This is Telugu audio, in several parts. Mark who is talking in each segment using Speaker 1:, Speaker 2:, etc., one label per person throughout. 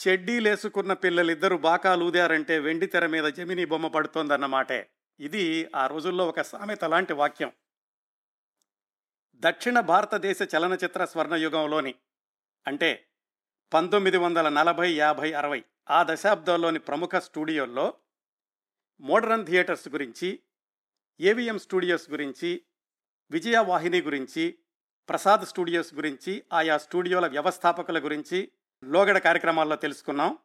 Speaker 1: చెడ్డీలేసుకున్న పిల్లలిద్దరూ బాకాలూదారంటే వెండి తెర మీద జమినీ బొమ్మ పడుతోందన్నమాటే ఇది ఆ రోజుల్లో ఒక సామెత లాంటి వాక్యం. దక్షిణ భారతదేశ చలనచిత్ర స్వర్ణయుగంలోని అంటే పంతొమ్మిది వందల నలభై యాభై అరవై ఆ దశాబ్దంలోని ప్రముఖ స్టూడియోల్లో మోడర్న్ థియేటర్స్ గురించి ఏవిఎం స్టూడియోస్ గురించి విజయవాహిని గురించి ప్రసాద్ స్టూడియోస్ గురించి ఆయా స్టూడియోల వ్యవస్థాపకుల గురించి లోగడ కార్యక్రమాల్లో తెలుసుకున్నాం.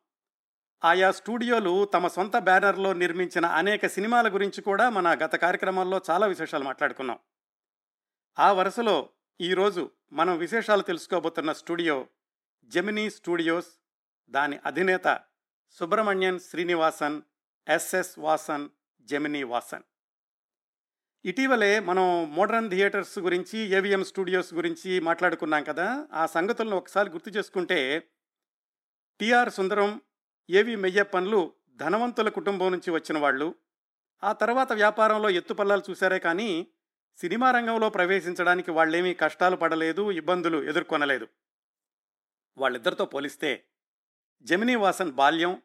Speaker 1: ఆయా స్టూడియోలు తమ సొంత బ్యానర్లో నిర్మించిన అనేక సినిమాల గురించి కూడా మన గత కార్యక్రమాల్లో చాలా విశేషాలు మాట్లాడుకున్నాం. ఆ వరుసలో ఈరోజు మనం విశేషాలు తెలుసుకోబోతున్న స్టూడియో జెమినీ స్టూడియోస్ దాని అధినేత సుబ్రహ్మణ్యన్ శ్రీనివాసన్ ఎస్ఎస్ వాసన్ జెమినీ వాసన్. ఇటీవలే మనం మోడర్న్ థియేటర్స్ గురించి ఏవిఎం స్టూడియోస్ గురించి మాట్లాడుకున్నాం కదా ఆ సంగతులను ఒకసారి గుర్తు చేసుకుంటే టిఆర్ సుందరం ఏవి మెయ్యప్పన్లు ధనవంతుల కుటుంబం నుంచి వచ్చిన వాళ్ళు. ఆ తర్వాత వ్యాపారంలో ఎత్తుపల్లాలు చూశారే కానీ సినిమా రంగంలో ప్రవేశించడానికి వాళ్ళేమీ కష్టాలు పడలేదు ఇబ్బందులు ఎదుర్కొనలేదు. వాళ్ళిద్దరితో పోలిస్తే జమినీ వాసన్ బాల్యం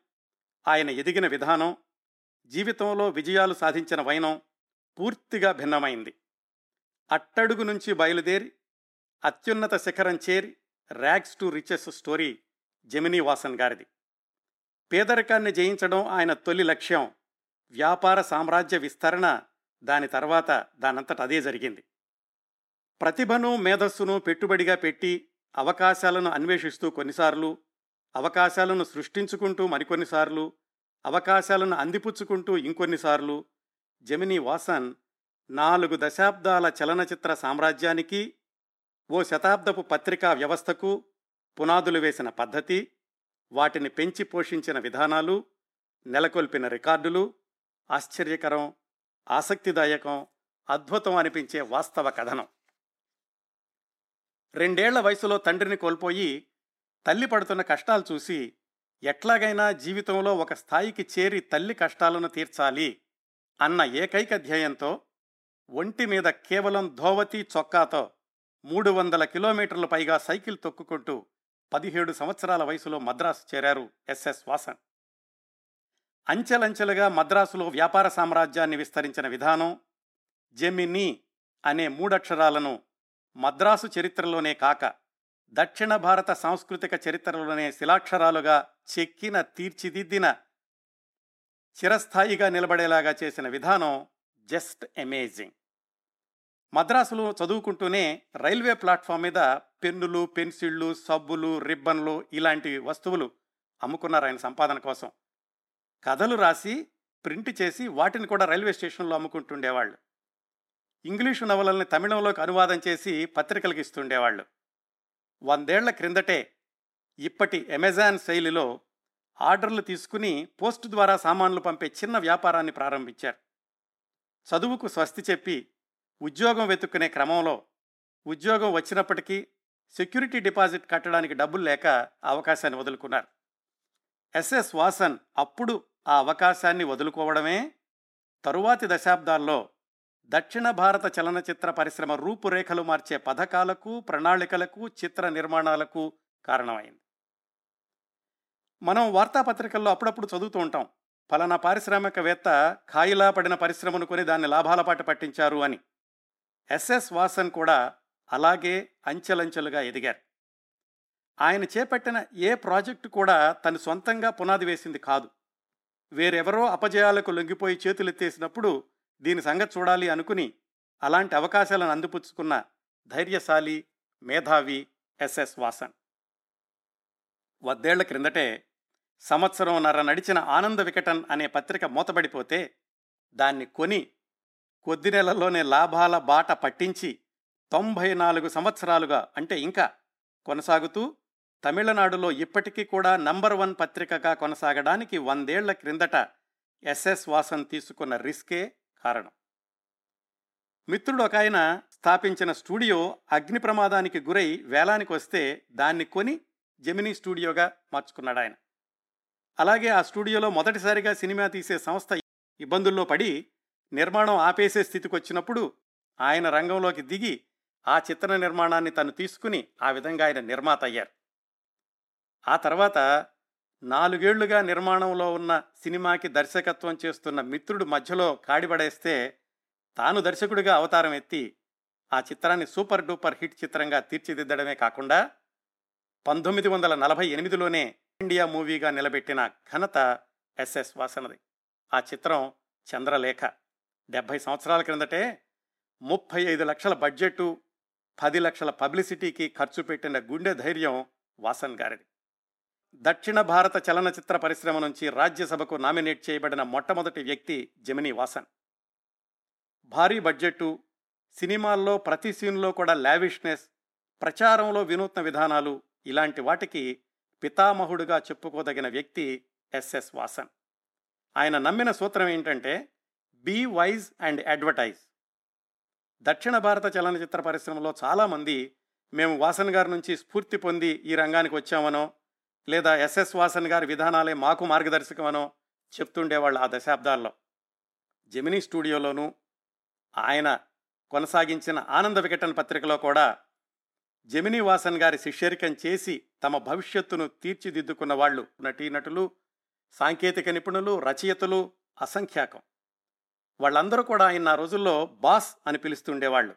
Speaker 1: ఆయన ఎదిగిన విధానం జీవితంలో విజయాలు సాధించిన వైనం పూర్తిగా భిన్నమైంది. అట్టడుగు నుంచి బయలుదేరి అత్యున్నత శిఖరం చేరి rags to riches story Gemini Vasan గారిది. పేదరికాన్ని జయించడం ఆయన తొలి లక్ష్యం. వ్యాపార సామ్రాజ్య విస్తరణ దాని తర్వాత దానంతట అదే జరిగింది. ప్రతిభను మేధస్సును పెట్టుబడిగా పెట్టి అవకాశాలను అన్వేషిస్తూ కొన్నిసార్లు అవకాశాలను సృష్టించుకుంటూ మరికొన్నిసార్లు అవకాశాలను అందిపుచ్చుకుంటూ ఇంకొన్నిసార్లు జమినీ వాసన్ నాలుగు దశాబ్దాల చలనచిత్ర సామ్రాజ్యానికి ఓ శతాబ్దపు పత్రికా వ్యవస్థకు పునాదులు వేసిన పద్ధతి వాటిని పెంచి పోషించిన విధానాలు నెలకొల్పిన రికార్డులు ఆశ్చర్యకరం ఆసక్తిదాయకం అద్భుతం అనిపించే వాస్తవ కథనం. రెండేళ్ళ వయసులో తండ్రిని కోల్పోయి తల్లి పడుతున్న కష్టాలు చూసి ఎట్లాగైనా జీవితంలో ఒక స్థాయికి చేరి తల్లి కష్టాలను తీర్చాలి అన్న ఏకైక ధ్యేయంతో ఒంటి మీద కేవలం ధోవతి చొక్కాతో మూడు వందల కిలోమీటర్ల పైగా సైకిల్ తొక్కుకుంటూ పదిహేడు సంవత్సరాల వయసులో మద్రాసు చేరారు ఎస్ఎస్ వాసన్. అంచెలంచెలుగా మద్రాసులో వ్యాపార సామ్రాజ్యాన్ని విస్తరించిన విధానం జెమిని అనే మూడక్షరాలను మద్రాసు చరిత్రలోనే కాక దక్షిణ భారత సాంస్కృతిక చరిత్రలోనే శిలాక్షరాలుగా చెక్కిన తీర్చిదిద్దిన చిరస్థాయిగా నిలబడేలాగా చేసిన విధానం జస్ట్ అమేజింగ్ మద్రాసులో చదువుకుంటూనే రైల్వే ప్లాట్ఫామ్ మీద పెన్నులు పెన్సిళ్ళు సబ్బులు రిబ్బన్లు ఇలాంటి వస్తువులు అమ్ముకున్నారు ఆయన సంపాదన కోసం. కథలు రాసి ప్రింట్ చేసి వాటిని కూడా రైల్వే స్టేషన్లో అమ్ముకుంటుండేవాళ్ళు. ఇంగ్లీషు నవలల్ని తమిళంలోకి అనువాదం చేసి పత్రికలకు ఇస్తుండేవాళ్ళు. వందేళ్ళ క్రిందటే ఇప్పటి అమెజాన్ శైలిలో ఆర్డర్లు తీసుకుని పోస్ట్ ద్వారా సామాన్లు పంపే చిన్న వ్యాపారాన్ని ప్రారంభించారు. చదువుకు స్వస్తి చెప్పి ఉద్యోగం వెతుక్కునే క్రమంలో ఉద్యోగం వచ్చినప్పటికీ సెక్యూరిటీ డిపాజిట్ కట్టడానికి డబ్బులు లేక అవకాశాన్ని వదులుకున్నారు. ఎస్ఎస్ వాసన్ అప్పుడు ఆ అవకాశాన్ని వదులుకోవడమే తరువాతి దశాబ్దాల్లో దక్షిణ భారత చలనచిత్ర పరిశ్రమ రూపురేఖలు మార్చే పథకాలకు ప్రణాళికలకు చిత్ర నిర్మాణాలకు కారణమైంది. మనం వార్తాపత్రికల్లో అప్పుడప్పుడు చదువుతూ ఉంటాం. ఫలానా పారిశ్రామికవేత్త ఖాయిలా పడిన పరిశ్రమను కొని దాన్ని లాభాల పాట పట్టించారు అని. ఎస్ఎస్ వాసన్ కూడా అలాగే అంచెలంచెలుగా ఎదిగారు. ఆయన చేపట్టిన ఏ ప్రాజెక్టు కూడా తను సొంతంగా పునాది వేసింది కాదు. వేరెవరో అపజయాలకు లొంగిపోయి చేతులెత్తేసినప్పుడు దీని సంగతి చూడాలి అనుకుని అలాంటి అవకాశాలను అందిపుచ్చుకున్న ధైర్యశాలి మేధావి ఎస్ఎస్ వాసన్. వద్దేళ్ళ క్రిందటే సంవత్సరంన్నర నడిచిన ఆనంద వికటన్ అనే పత్రిక మూతబడిపోతే దాన్ని కొని కొద్ది నెలల్లోనే లాభాల బాట పట్టించి తొంభై నాలుగు సంవత్సరాలుగా అంటే ఇంకా కొనసాగుతూ తమిళనాడులో ఇప్పటికీ కూడా నంబర్ వన్ పత్రికగా కొనసాగడానికి వందేళ్ళ క్రిందట ఎస్ఎస్ వాసన్ తీసుకున్న రిస్కే కారణం. మిత్రుడు ఒక ఆయన స్థాపించిన స్టూడియో అగ్ని ప్రమాదానికి గురై వేలానికి వస్తే దాన్ని కొని జెమినీ స్టూడియోగా మార్చుకున్నాడు ఆయన. అలాగే ఆ స్టూడియోలో మొదటిసారిగా సినిమా తీసే సంస్థ ఇబ్బందుల్లో పడి నిర్మాణం ఆపేసే స్థితికి వచ్చినప్పుడు ఆయన రంగంలోకి దిగి ఆ చిత్ర నిర్మాణాన్ని తను తీసుకుని ఆ విధంగా ఆయన నిర్మాత అయ్యారు ఆ తర్వాత నాలుగేళ్ళుగా నిర్మాణంలో ఉన్న సినిమాకి దర్శకత్వం చేస్తున్న మిత్రుడు మధ్యలో కాడిపడేస్తే తాను దర్శకుడిగా అవతారం ఎత్తి ఆ చిత్రాన్ని సూపర్ డూపర్ హిట్ చిత్రంగా తీర్చిదిద్దడమే కాకుండా పంతొమ్మిది వందల నలభై ఎనిమిదిలోనే ఇండియా మూవీగా నిలబెట్టిన ఘనత ఎస్ఎస్ వాసనది. ఆ చిత్రం చంద్రలేఖ. డెబ్భై సంవత్సరాల క్రిందటే ముప్పై ఐదు లక్షల బడ్జెటు పది లక్షల పబ్లిసిటీకి ఖర్చు పెట్టిన గుండె ధైర్యం వాసన్ గారిది. దక్షిణ భారత చలనచిత్ర పరిశ్రమ నుంచి రాజ్యసభకు నామినేట్ చేయబడిన మొట్టమొదటి వ్యక్తి జమినీ వాసన్. భారీ బడ్జెట్టు సినిమాల్లో ప్రతి సీన్లో కూడా లావిష్నెస్ ప్రచారంలో వినూత్న విధానాలు ఇలాంటి వాటికి పితామహుడుగా చెప్పుకోదగిన వ్యక్తి ఎస్ఎస్ వాసన్. ఆయన నమ్మిన సూత్రం ఏంటంటే బీ వైజ్ అండ్ అడ్వర్టైజ్. దక్షిణ భారత చలనచిత్ర పరిశ్రమలో చాలామంది మేము వాసన్ గారి నుంచి స్ఫూర్తి పొంది ఈ రంగానికి వచ్చామనో లేదా ఎస్ఎస్ వాసన్ గారి విధానాలే మాకు మార్గదర్శకమనో చెప్తుండేవాళ్ళు ఆ దశాబ్దాల్లో. జెమినీ స్టూడియోలోనూ ఆయన కొనసాగించిన ఆనంద వికటన్ పత్రికలో కూడా జమినీ వాసన్ గారి శిష్యరికం చేసి తమ భవిష్యత్తును తీర్చిదిద్దుకున్న వాళ్ళు నటీనటులు సాంకేతిక నిపుణులు రచయితలు అసంఖ్యాకం. వాళ్ళందరూ కూడా ఆయన రోజుల్లో బాస్ అని పిలుస్తుండేవాళ్ళు.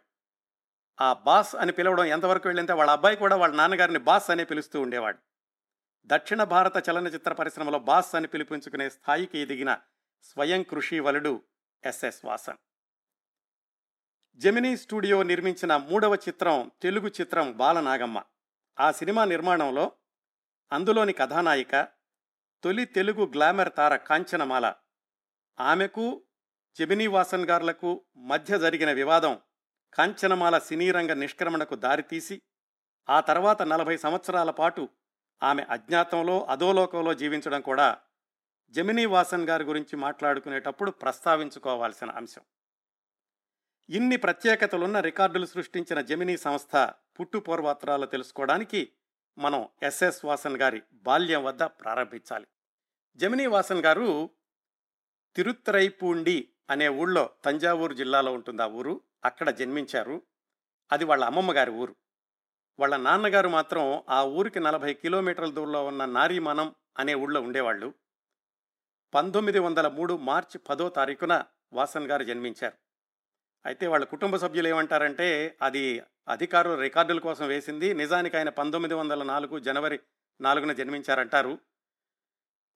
Speaker 1: ఆ బాస్ అని పిలవడం ఎంతవరకు వెళ్ళింటే వాళ్ళ అబ్బాయి కూడా వాళ్ళ నాన్నగారిని బాస్ అని పిలుస్తూ ఉండేవాడు. దక్షిణ భారత చలనచిత్ర పరిశ్రమలో బాస్ అని పిలిపించుకునే స్థాయికి ఎదిగిన స్వయం కృషి వలుడు ఎస్ఎస్ వాసన్. జెమినీ స్టూడియో నిర్మించిన మూడవ చిత్రం తెలుగు చిత్రం బాలనాగమ్మ. ఆ సినిమా నిర్మాణంలో అందులోని కథానాయిక తొలి తెలుగు గ్లామర్ తార కాంచనమాల. ఆమెకు జెమినీ వాసన్ గారులకు మధ్య జరిగిన వివాదం కాంచనమాల సినీరంగ నిష్క్రమణకు దారితీసి ఆ తర్వాత నలభై సంవత్సరాల పాటు ఆమె అజ్ఞాతంలో అధోలోకంలో జీవించడం కూడా జమినీ వాసన్ గారి గురించి మాట్లాడుకునేటప్పుడు ప్రస్తావించుకోవాల్సిన అంశం. ఇన్ని ప్రత్యేకతలున్న రికార్డులు సృష్టించిన జమినీ సంస్థ పుట్టు పూర్వాత్రాలు తెలుసుకోవడానికి మనం ఎస్ఎస్ వాసన్ గారి బాల్యం వద్ద ప్రారంభించాలి. జమినీ వాసన్ గారు తిరుత్తరైపూండి అనే ఊళ్ళో తంజావూరు జిల్లాలో ఉంటుంది ఆ ఊరు. అక్కడ జన్మించారు. అది వాళ్ళ అమ్మమ్మ గారి ఊరు. వాళ్ళ నాన్నగారు మాత్రం ఆ ఊరికి నలభై కిలోమీటర్ల దూరంలో ఉన్న నారీమనం అనే ఊళ్ళో ఉండేవాళ్ళు. పంతొమ్మిది వందల మూడు మార్చి పదో తారీఖున వాసన్ గారు జన్మించారు. అయితే వాళ్ళ కుటుంబ సభ్యులు ఏమంటారంటే అది అధికారులు రికార్డుల కోసం వేసింది. నిజానికి ఆయన పంతొమ్మిది వందల నాలుగు జనవరి నాలుగున జన్మించారంటారు.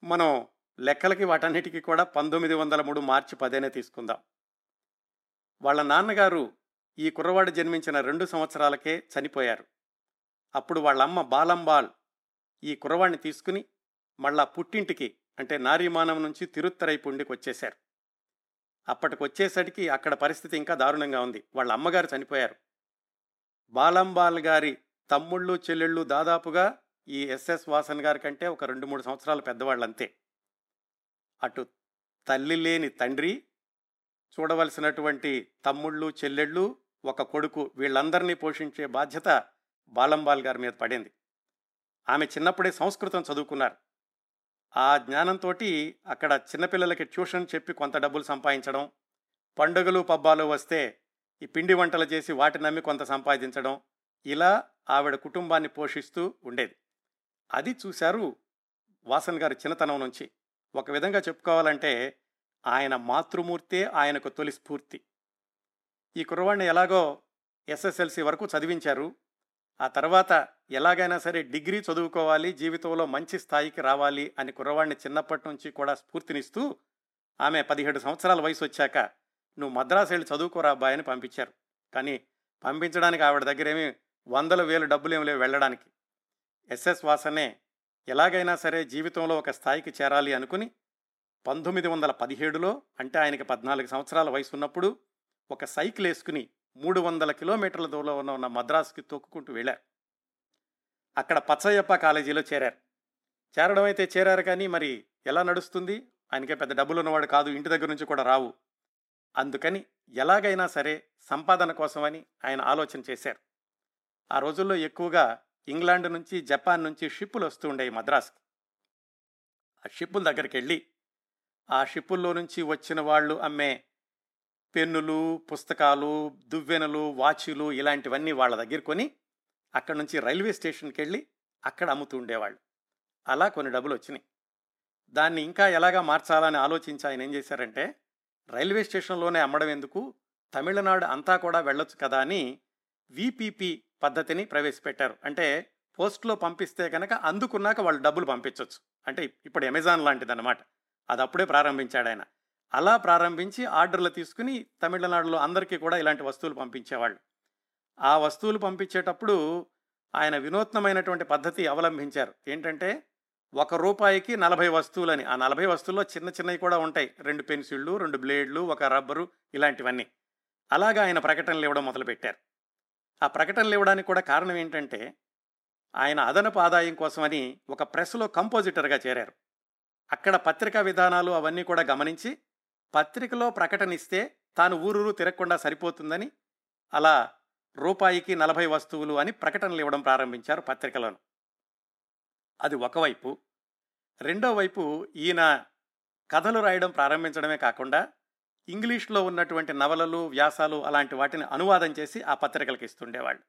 Speaker 1: మనం లెక్కలకి వాటన్నిటికీ కూడా పంతొమ్మిది వందల మూడు మార్చి పదేనే తీసుకుందాం. వాళ్ళ నాన్నగారు ఈ కుర్రవాడు జన్మించిన రెండు సంవత్సరాలకే చనిపోయారు. అప్పుడు వాళ్ళ అమ్మ బాలంబాల్ ఈ కుర్రవాడిని తీసుకుని మళ్ళా పుట్టింటికి అంటే నారీమానం నుంచి తిరుత్తరైపుండికి వచ్చేశారు. అప్పటికి వచ్చేసరికి అక్కడ పరిస్థితి ఇంకా దారుణంగా ఉంది. వాళ్ళ అమ్మగారు చనిపోయారు. బాలంబాల్ గారి తమ్ముళ్ళు చెల్లెళ్ళు దాదాపుగా ఈ ఎస్ఎస్ వాసన్ గారి కంటే ఒక రెండు మూడు సంవత్సరాలు పెద్దవాళ్ళు అంతే అటు తల్లి లేని తండ్రి చూడవలసినటువంటి తమ్ముళ్ళు చెల్లెళ్ళు ఒక కొడుకు వీళ్ళందరినీ పోషించే బాధ్యత బాలంబాల్ గారి మీద పడింది. ఆమె చిన్నప్పుడే సంస్కృతం చదువుకున్నారు. ఆ జ్ఞానంతో అక్కడ చిన్నపిల్లలకి ట్యూషన్ చెప్పి కొంత డబ్బులు సంపాదించడం పండుగలు పబ్బాలు వస్తే ఈ పిండి వంటలు చేసి వాటి నమ్మి కొంత సంపాదించడం ఇలా ఆవిడ కుటుంబాన్ని పోషిస్తూ ఉండేది. అది చూశారు వాసన్ గారి చిన్నతనం నుంచి. ఒక విధంగా చెప్పుకోవాలంటే ఆయన మాతృమూర్తే ఆయనకు తొలి స్ఫూర్తి. ఈ కుర్రవాడిని ఎలాగో ఎస్ఎస్ఎల్సి వరకు చదివించారు. ఆ తర్వాత ఎలాగైనా సరే డిగ్రీ చదువుకోవాలి జీవితంలో మంచి స్థాయికి రావాలి అని కుర్రవాడిని చిన్నప్పటి నుంచి కూడా స్ఫూర్తినిస్తూ ఆమె పదిహేడు సంవత్సరాల వయసు వచ్చాక నువ్వు మద్రాసు వెళ్ళి చదువుకోరా అబ్బాయి అని పంపించారు. కానీ పంపించడానికి ఆవిడ దగ్గర ఏమి వందల వేలు డబ్బులు ఏమి లేవు వెళ్ళడానికి. ఎస్ఎస్ వాసనే ఎలాగైనా సరే జీవితంలో ఒక స్థాయికి చేరాలి అనుకుని పంతొమ్మిది వందల పదిహేడులో అంటే ఆయనకి పద్నాలుగు సంవత్సరాల వయసు ఉన్నప్పుడు ఒక సైకిల్ వేసుకుని మూడు వందల కిలోమీటర్ల దూరంలో ఉన్న మద్రాసుకి తొక్కుకుంటూ వెళ్ళారు. అక్కడ పచ్చయ్యప్ప కాలేజీలో చేరారు. చేరడం అయితే చేరారు కానీ మరి ఎలా నడుస్తుంది? ఆయనకే పెద్ద డబ్బులు ఉన్నవాడు కాదు ఇంటి దగ్గర నుంచి కూడా రావు. అందుకని ఎలాగైనా సరే సంపాదన కోసమని ఆయన ఆలోచన చేశారు. ఆ రోజుల్లో ఎక్కువగా ఇంగ్లాండ్ నుంచి జపాన్ నుంచి షిప్పులు వస్తూ ఉండేవి మద్రాస్కి. ఆ షిప్పుల దగ్గరికి వెళ్ళి ఆ షిప్పుల్లో నుంచి వచ్చిన వాళ్ళు అమ్మే పెన్నులు పుస్తకాలు దువ్వెనలు వాచ్లు ఇలాంటివన్నీ వాళ్ళ దగ్గర కొని అక్కడ నుంచి రైల్వే స్టేషన్కి వెళ్ళి అక్కడ అమ్ముతూ ఉండేవాళ్ళు. అలా కొన్ని డబ్బులు వచ్చినాయి. దాన్ని ఇంకా ఎలాగా మార్చాలని ఆలోచించి ఆయన ఏం చేశారంటే రైల్వే స్టేషన్లోనే అమ్మడం ఎందుకు? తమిళనాడు అంతా కూడా వెళ్ళొచ్చు కదా అని విపిపి పద్ధతిని ప్రవేశపెట్టారు. అంటే పోస్ట్లో పంపిస్తే కనుక అందుకున్నాక వాళ్ళు డబ్బులు పంపించవచ్చు అంటే ఇప్పుడు అమెజాన్ లాంటిదన్నమాట. అది అప్పుడే ప్రారంభించాడు ఆయన. అలా ప్రారంభించి ఆర్డర్లు తీసుకుని తమిళనాడులో అందరికీ కూడా ఇలాంటి వస్తువులు పంపించేవాళ్ళు. ఆ వస్తువులు పంపించేటప్పుడు ఆయన వినూత్నమైనటువంటి పద్ధతి అవలంబించారు ఏంటంటే ఒక రూపాయికి నలభై వస్తువులని ఆ నలభై వస్తువుల్లో చిన్న చిన్నవి కూడా ఉంటాయి. రెండు పెన్సిళ్ళు రెండు బ్లేడ్లు ఒక రబ్బరు ఇలాంటివన్నీ. అలాగా ఆయన ప్రకటనలు ఇవ్వడం మొదలుపెట్టారు. ఆ ప్రకటనలు ఇవ్వడానికి కూడా కారణం ఏంటంటే ఆయన అదనపు ఆదాయం కోసమని ఒక ప్రెస్లో కంపోజిటర్గా చేరారు. అక్కడ పత్రికా విధానాలు అవన్నీ కూడా గమనించి పత్రికలో ప్రకటన ఇస్తే తాను ఊరూరు తిరగకుండా సరిపోతుందని అలా రూపాయికి నలభై వస్తువులు అని ప్రకటనలు ఇవ్వడం ప్రారంభించారు పత్రికలను. అది ఒకవైపు. రెండో వైపు ఈయన కథలు రాయడం ప్రారంభించడమే కాకుండా ఇంగ్లీష్లో ఉన్నటువంటి నవలలు వ్యాసాలు అలాంటి వాటిని అనువాదం చేసి ఆ పత్రికలకు ఇస్తుండేవాళ్ళు.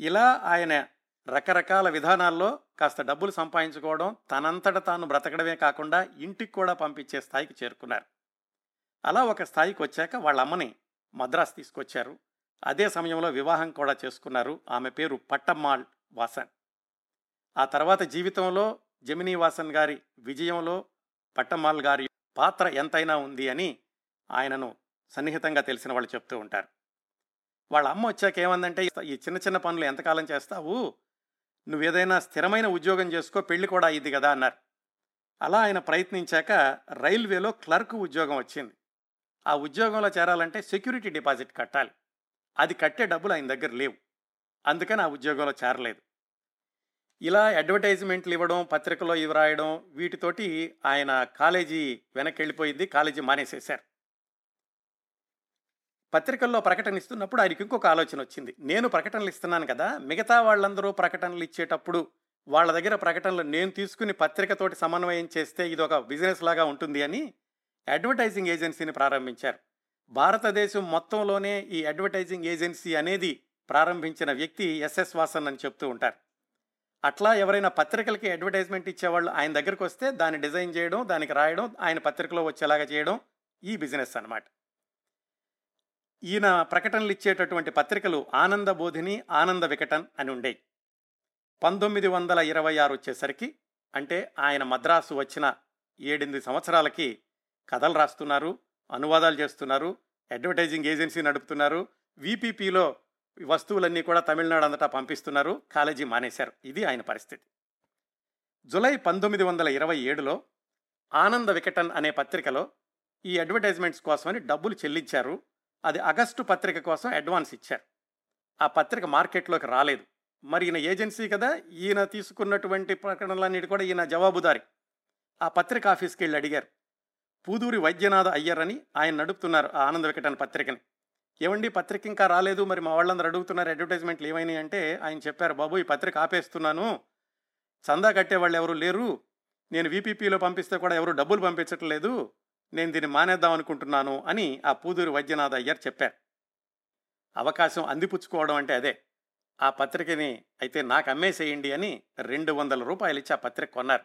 Speaker 1: ఇలా ఆయన రకరకాల విధానాల్లో కాస్త డబ్బులు సంపాదించుకోవడం తనంతట తాను బ్రతకడమే కాకుండా ఇంటికి కూడా పంపించే స్థాయికి చేరుకున్నారు. అలా ఒక స్థాయికి వచ్చాక వాళ్ళ అమ్మని మద్రాసు తీసుకొచ్చారు. అదే సమయంలో వివాహం కూడా చేసుకున్నారు. ఆమె పేరు పట్టమ్మాళ్ వాసన్. ఆ తర్వాత జీవితంలో జమినీ వాసన్ గారి విజయంలో పట్టమ్మాళ్ గారి పాత్ర ఎంతైనా ఉంది అని ఆయనను సన్నిహితంగా తెలిసిన వాళ్ళు చెప్తూ ఉంటారు. వాళ్ళ అమ్మ వచ్చాక ఏమందంటే ఈ చిన్న చిన్న పనులు ఎంతకాలం చేస్తావు? నువ్వేదైనా స్థిరమైన ఉద్యోగం చేసుకో పెళ్ళి కూడా అయ్యింది కదా అన్నారు. అలా ఆయన ప్రయత్నించాక రైల్వేలో క్లర్క్ ఉద్యోగం వచ్చింది. ఆ ఉద్యోగంలో చేరాలంటే సెక్యూరిటీ డిపాజిట్ కట్టాలి. అది కట్టే డబ్బులు ఆయన దగ్గర లేవు. అందుకని ఆ ఉద్యోగంలో చేరలేదు. ఇలా అడ్వర్టైజ్మెంట్లు ఇవ్వడం పత్రికలో ఇవి రాయడం వీటితోటి ఆయన కాలేజీ వెనక్కి వెళ్ళిపోయింది కాలేజీ మానేసేశారు. పత్రికల్లో ప్రకటన ఇస్తున్నప్పుడు ఆయనకి ఇంకొక ఆలోచన వచ్చింది. నేను ప్రకటనలు ఇస్తున్నాను కదా మిగతా వాళ్ళందరూ ప్రకటనలు ఇచ్చేటప్పుడు వాళ్ళ దగ్గర ప్రకటనలు నేను తీసుకుని పత్రికతోటి సమన్వయం చేస్తే ఇది ఒక బిజినెస్ లాగా ఉంటుంది అని అడ్వర్టైజింగ్ ఏజెన్సీని ప్రారంభించారు. భారతదేశం మొత్తంలోనే ఈ అడ్వర్టైజింగ్ ఏజెన్సీ అనేది ప్రారంభించిన వ్యక్తి ఎస్ఎస్ వాసన్ అని చెప్తూ ఉంటారు. అట్లా ఎవరైనా పత్రికలకి అడ్వర్టైజ్మెంట్ ఇచ్చేవాళ్ళు ఆయన దగ్గరకు వస్తే దాన్ని డిజైన్ చేయడం దానికి రాయడం ఆయన పత్రికలో వచ్చేలాగా చేయడం ఈ బిజినెస్ అన్నమాట. ఈయన ప్రకటనలు ఇచ్చేటటువంటి పత్రికలు ఆనంద బోధిని ఆనంద వికటన్ అని ఉండేవి పంతొమ్మిది వందల ఇరవై ఆరు వచ్చేసరికి అంటే ఆయన మద్రాసు వచ్చిన ఏడెనిమిది సంవత్సరాలకి కథలు రాస్తున్నారు అనువాదాలు చేస్తున్నారు అడ్వర్టైజింగ్ ఏజెన్సీ నడుపుతున్నారు విపిపిలో వస్తువులన్నీ కూడా తమిళనాడు అంతటా పంపిస్తున్నారు కాలేజీ మానేశారు. ఇది ఆయన పరిస్థితి. జులై పంతొమ్మిది వందల ఇరవై ఏడులో ఆనంద వికటన్ అనే పత్రికలో ఈ అడ్వర్టైజ్మెంట్స్ కోసమని డబ్బులు చెల్లించారు. అది ఆగస్టు పత్రిక కోసం అడ్వాన్స్ ఇచ్చారు. ఆ పత్రిక మార్కెట్లోకి రాలేదు. మరి ఈయన ఏజెన్సీ కదా? ఈయన తీసుకున్నటువంటి ప్రకటనలన్నిటి కూడా ఈయన జవాబుదారి. ఆ పత్రిక ఆఫీస్కి వెళ్ళి అడిగారు. పూదూరి వైద్యనాథ అయ్యర్ అని ఆయన నడుపుతున్నారు ఆ ఆనంద వికటన్ పత్రికని. ఏమండి పత్రిక ఇంకా రాలేదు. మరి మా వాళ్ళందరూ అడుగుతున్నారు అడ్వర్టైజ్మెంట్లు ఏమైనాయి అంటే ఆయన చెప్పారు బాబు ఈ పత్రిక ఆపేస్తున్నాను. చందా కట్టేవాళ్ళు ఎవరు లేరు. నేను వీపీపీలో పంపిస్తే కూడా ఎవరు డబ్బులు పంపించట్లేదు. నేను దీన్ని మానేద్దాం అనుకుంటున్నాను అని ఆ పూదూరి వైద్యనాథ్ అయ్యర్ చెప్పారు. అవకాశం అందిపుచ్చుకోవడం అంటే అదే. ఆ పత్రికని అయితే నాకు అమ్మేసేయండి అని రెండు వందల రూపాయలు ఇచ్చి ఆ పత్రిక కొన్నారు.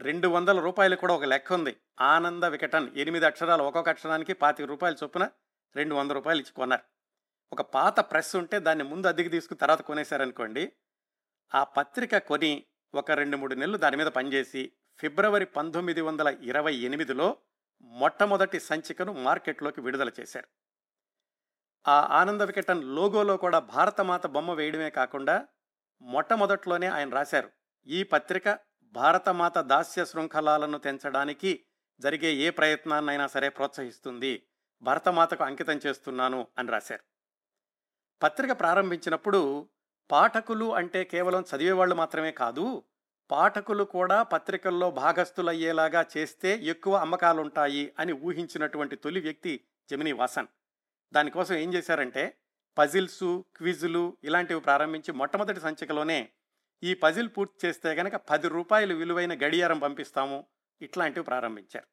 Speaker 1: రెండు వందల రూపాయలు కూడా ఒక లెక్క ఉంది. ఆనంద వికటన్ ఎనిమిది అక్షరాలు ఒక్కొక్క అక్షరానికి పాతిక రూపాయలు చొప్పున రెండు వందల రూపాయలు ఇచ్చి కొన్నారు. ఒక పాత ప్రెస్ ఉంటే దాన్ని ముందు అద్దెకి తీసుకుని తర్వాత కొనేశారనుకోండి ఆ పత్రిక కొని ఒక రెండు మూడు నెలలు దాని మీద పనిచేసి ఫిబ్రవరి పంతొమ్మిది వందల ఇరవై ఎనిమిదిలో మొట్టమొదటి సంచికను మార్కెట్లోకి విడుదల చేశారు. ఆ ఆనంద వికటన్ లోగోలో కూడా భారతమాత బొమ్మ వేయడమే కాకుండా మొట్టమొదట్లోనే ఆయన రాశారు. ఈ పత్రిక భారతమాత దాస్య శృంఖలాలను తెంచడానికి జరిగే ఏ ప్రయత్నాన్నైనా సరే ప్రోత్సహిస్తుంది. భరతమాతకు అంకితం చేస్తున్నాను అని రాశారు. పత్రిక ప్రారంభించినప్పుడు పాఠకులు అంటే కేవలం చదివేవాళ్ళు మాత్రమే కాదు పాఠకులు కూడా పత్రికల్లో భాగస్థులయ్యేలాగా చేస్తే ఎక్కువ అమ్మకాలుంటాయి అని ఊహించినటువంటి తొలి వ్యక్తి జమినీ వాసన్. దానికోసం ఏం చేశారంటే పజిల్సు క్విజులు ఇలాంటివి ప్రారంభించి మొట్టమొదటి సంచికలోనే ఈ పజిల్ పూర్తి చేస్తే కనుక పది రూపాయలు విలువైన గడియారం పంపిస్తాము ఇట్లాంటివి ప్రారంభించారు.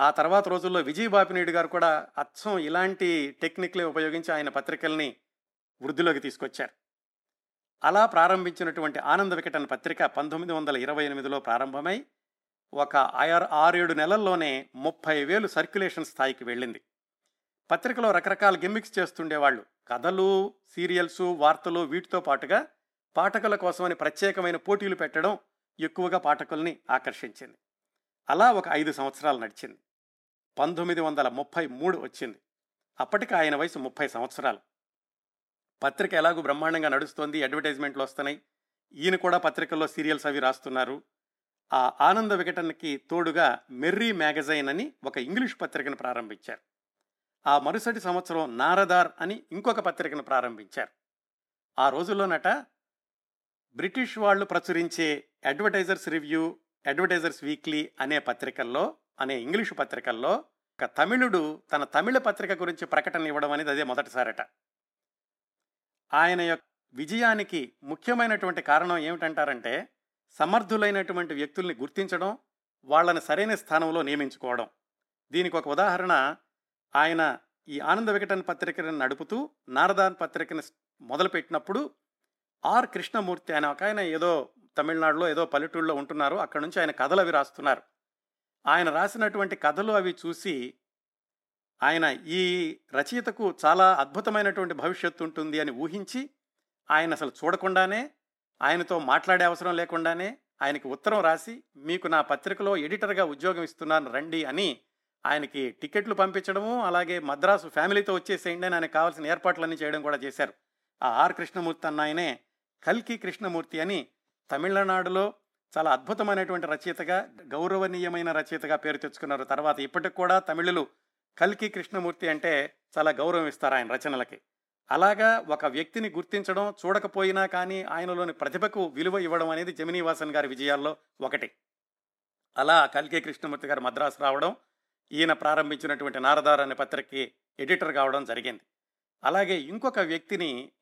Speaker 1: ఆ తర్వాత రోజుల్లో విజయబాపినేడు గారు కూడా అచ్చం ఇలాంటి టెక్నిక్లే ఉపయోగించి ఆయన పత్రికల్ని వృద్ధిలోకి తీసుకొచ్చారు. అలా ప్రారంభించినటువంటి ఆనంద వికటన్ పత్రిక పంతొమ్మిది వందల ఇరవై ఎనిమిదిలో ప్రారంభమై ఒక ఆరు ఆరేడు నెలల్లోనే ముప్పై వేలు సర్క్యులేషన్ స్థాయికి వెళ్ళింది. పత్రికలో రకరకాల గిమ్మిక్స్ చేస్తుండేవాళ్ళు. కథలు సీరియల్స్ వార్తలు వీటితో పాటుగా పాఠకుల కోసమని ప్రత్యేకమైన పోటీలు పెట్టడం ఎక్కువగా పాఠకుల్ని ఆకర్షించింది. అలా ఒక ఐదు సంవత్సరాలు నడిచింది. పంతొమ్మిది వందల ముప్పై మూడు వచ్చింది. అప్పటికి ఆయన వయసు ముప్పై సంవత్సరాలు. పత్రిక ఎలాగూ బ్రహ్మాండంగా నడుస్తోంది అడ్వర్టైజ్మెంట్లు వస్తున్నాయి. ఈయన కూడా పత్రికల్లో సీరియల్స్ అవి రాస్తున్నారు. ఆ ఆనంద వికటన్కి తోడుగా మెర్రీ మ్యాగజైన్ అని ఒక ఇంగ్లీష్ పత్రికను ప్రారంభించారు. ఆ మరుసటి సంవత్సరం నారదార్ అని ఇంకొక పత్రికను ప్రారంభించారు. ఆ రోజుల్లోనట బ్రిటిష్ వాళ్ళు ప్రచురించే అడ్వర్టైజర్స్ రివ్యూ అడ్వర్టైజర్స్ వీక్లీ అనే పత్రికల్లో అనే ఇంగ్లీషు పత్రికల్లో ఒక తమిళుడు తన తమిళ పత్రిక గురించి ప్రకటన ఇవ్వడం అనేది అదే మొదటిసారట. ఆయన యొక్క విజయానికి ముఖ్యమైనటువంటి కారణం ఏమిటంటారంటే సమర్థులైనటువంటి వ్యక్తుల్ని గుర్తించడం వాళ్ళని సరైన స్థానంలో నియమించుకోవడం. దీనికి ఒక ఉదాహరణ ఆయన ఈ ఆనంద వికటన్ పత్రికను నడుపుతూ నారదాన్ పత్రికను మొదలుపెట్టినప్పుడు ఆర్. కృష్ణమూర్తి ఆయన ఒక ఆయన ఏదో తమిళనాడులో ఏదో పల్లెటూళ్ళలో ఉంటున్నారు అక్కడ నుంచి ఆయన కథలు అవి రాస్తున్నారు. ఆయన రాసినటువంటి కథలు అవి చూసి ఆయన ఈ రచయితకు చాలా అద్భుతమైనటువంటి భవిష్యత్తు ఉంటుంది అని ఊహించి ఆయన అసలు చూడకుండానే ఆయనతో మాట్లాడే అవసరం లేకుండానే ఆయనకి ఉత్తరం రాసి మీకు నా పత్రికలో ఎడిటర్గా ఉద్యోగం ఇస్తున్నాను రండి అని ఆయనకి టికెట్లు పంపించడము అలాగే మద్రాసు ఫ్యామిలీతో వచ్చేసేయండి అని ఆయనకు కావాల్సిన ఏర్పాట్లన్నీ చేయడం కూడా చేశారు. ఆ ఆర్ కృష్ణమూర్తి అన్న ఆయనే కల్కి కృష్ణమూర్తి అని తమిళనాడులో చాలా అద్భుతమైనటువంటి రచయితగా గౌరవనీయమైన రచయితగా పేరు తెచ్చుకున్నారు. తర్వాత ఇప్పటికి కూడా తమిళులు కల్కి కృష్ణమూర్తి అంటే చాలా గౌరవం ఇస్తారు ఆయన రచనలకి. అలాగా ఒక వ్యక్తిని గుర్తించడం చూడకపోయినా కానీ ఆయనలోని ప్రతిభకు విలువ ఇవ్వడం అనేది జమినీవాసన్ గారి విజయాల్లో ఒకటి. అలా కల్కి కృష్ణమూర్తి గారు మద్రాసు రావడం ఈయన ప్రారంభించినటువంటి నారదార్ అనే పత్రికకి ఎడిటర్ కావడం జరిగింది. అలాగే ఇంకొక వ్యక్తిని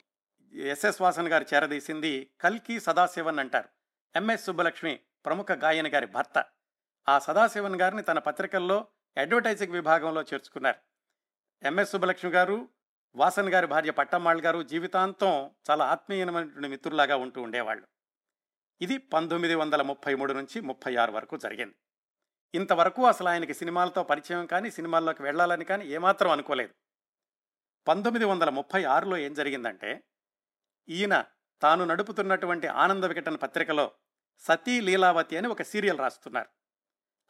Speaker 1: ఎస్ఎస్ వాసన్ గారు చేరదీసింది కల్కి సదాశివన్ అంటారు. ఎంఎస్ సుబ్బలక్ష్మి ప్రముఖ గాయని గారి భర్త. ఆ సదాశివన్ గారిని తన పత్రికల్లో అడ్వర్టైజింగ్ విభాగంలో చేర్చుకున్నారు. ఎంఎస్ సుబ్బలక్ష్మి గారు వాసన్ గారి భార్య పట్టమ్మాళ్ గారు జీవితాంతం చాలా ఆత్మీయమైనటువంటి మిత్రులాగా ఉంటూ ఉండేవాళ్ళు. ఇది పంతొమ్మిది వందల ముప్పై మూడు నుంచి ముప్పై ఆరు వరకు జరిగింది. ఇంతవరకు అసలు ఆయనకి సినిమాలతో పరిచయం కానీ సినిమాల్లోకి వెళ్ళాలని కానీ ఏమాత్రం అనుకోలేదు. పంతొమ్మిది వందల ముప్పై ఆరులో ఏం జరిగిందంటే ఈయన తాను నడుపుతున్నటువంటి ఆనంద వికటన పత్రికలో సతీ లీలావతి అని ఒక సీరియల్ రాస్తున్నారు.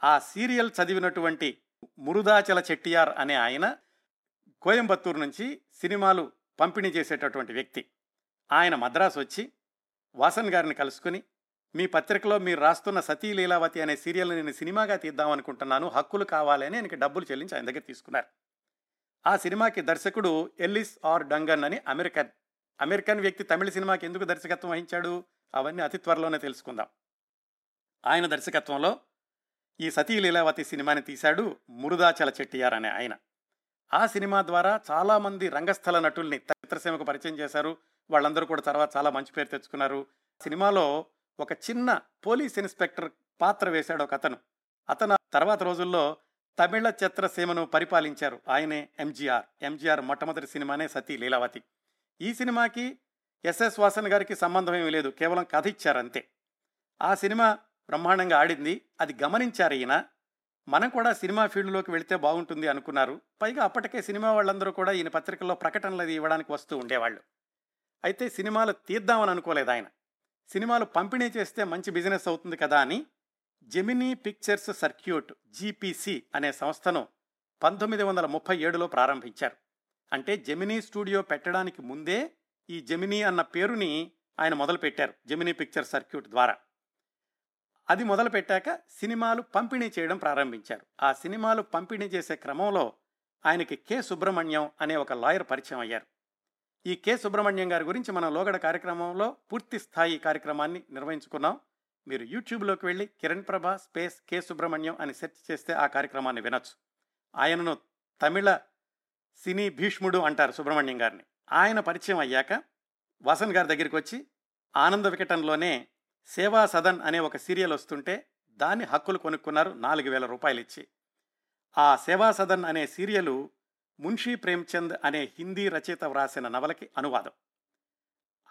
Speaker 1: ఆ సీరియల్ చదివినటువంటి మురుదాచల చెట్టియార్ అనే ఆయన కోయంబత్తూరు నుంచి సినిమాలు పంపిణీ చేసేటటువంటి వ్యక్తి. ఆయన మద్రాసు వచ్చి వాసన్ గారిని కలుసుకుని మీ పత్రికలో మీరు రాస్తున్న సతీ లీలావతి అనే సీరియల్ని నేను సినిమాగా తీద్దాం అనుకుంటున్నాను హక్కులు కావాలని ఆయనకి డబ్బులు చెల్లించి ఆయన దగ్గర తీసుకున్నారు. ఆ సినిమాకి దర్శకుడు ఎల్లిస్ ఆర్ డంగన్ అని అమెరికన్ అమెరికన్ వ్యక్తి తమిళ సినిమాకి ఎందుకు దర్శకత్వం వహించాడు? అవన్నీ అతి త్వరలోనే తెలుసుకుందాం. ఆయన దర్శకత్వంలో ఈ సతీ లీలావతి సినిమాని తీశాడు మురుదాచల చెట్టియార్ అనే ఆయన. ఆ సినిమా ద్వారా చాలామంది రంగస్థల నటుల్ని చిత్రసీమకు పరిచయం చేశారు. వాళ్ళందరూ కూడా తర్వాత చాలా మంచి పేరు తెచ్చుకున్నారు. సినిమాలో ఒక చిన్న పోలీస్ ఇన్స్పెక్టర్ పాత్ర వేశాడు ఒక అతను. అతను తర్వాత రోజుల్లో తమిళ చిత్రసీమను పరిపాలించారు. ఆయనే ఎంజీఆర్. ఎంజీఆర్ మొట్టమొదటి సినిమానే సతీ లీలావతి. ఈ సినిమాకి ఎస్ఎస్ వాసన్ గారికి సంబంధం ఏమీ లేదు. కేవలం కథ ఇచ్చారు అంతే. ఆ సినిమా బ్రహ్మాండంగా ఆడింది. అది గమనించారు ఈయన. మనం కూడా సినిమా ఫీల్డ్లోకి వెళితే బాగుంటుంది అనుకున్నారు. పైగా అప్పటికే సినిమా వాళ్ళందరూ కూడా ఈయన పత్రికల్లో ప్రకటనలు అది ఇవ్వడానికి వస్తూ ఉండేవాళ్ళు. అయితే సినిమాలు తీద్దామని అనుకోలేదు ఆయన. సినిమాలు పంపిణీ చేస్తే మంచి బిజినెస్ అవుతుంది కదా అని జెమినీ పిక్చర్స్ సర్క్యూట్ జీపీసీ అనే సంస్థను పంతొమ్మిది వందల ముప్పై ఏడులో ప్రారంభించారు. అంటే జెమినీ స్టూడియో పెట్టడానికి ముందే ఈ జెమినీ అన్న పేరుని ఆయన మొదలుపెట్టారు జెమినీ పిక్చర్ సర్క్యూట్ ద్వారా. అది మొదలుపెట్టాక సినిమాలు పంపిణీ చేయడం ప్రారంభించారు. ఆ సినిమాలు పంపిణీ చేసే క్రమంలో ఆయనకి కె. సుబ్రహ్మణ్యం అనే ఒక లాయర్ పరిచయం అయ్యారు. ఈ కె. సుబ్రహ్మణ్యం గారి గురించి మనం లోగడ కార్యక్రమంలో పూర్తి స్థాయి కార్యక్రమాన్ని నిర్వహించుకున్నాం. మీరు యూట్యూబ్లోకి వెళ్ళి కిరణ్ ప్రభ స్పేస్ కె. సుబ్రహ్మణ్యం అని సెర్చ్ చేస్తే ఆ కార్యక్రమాన్ని వినొచ్చు. ఆయనను తమిళ సినీ భీష్ముడు అంటారు సుబ్రహ్మణ్యం గారిని. ఆయన పరిచయం అయ్యాక వసన్ గారి దగ్గరికి వచ్చి ఆనంద వికటంలోనే సేవా సదన్ అనే ఒక సీరియల్ వస్తుంటే దాన్ని హక్కులు కొనుక్కున్నారు నాలుగు వేల రూపాయలు ఇచ్చి ఆ సేవా సదన్ అనే సీరియలు మున్షీ ప్రేమ్చంద్ అనే హిందీ రచయిత వ్రాసిన నవలకి అనువాదం.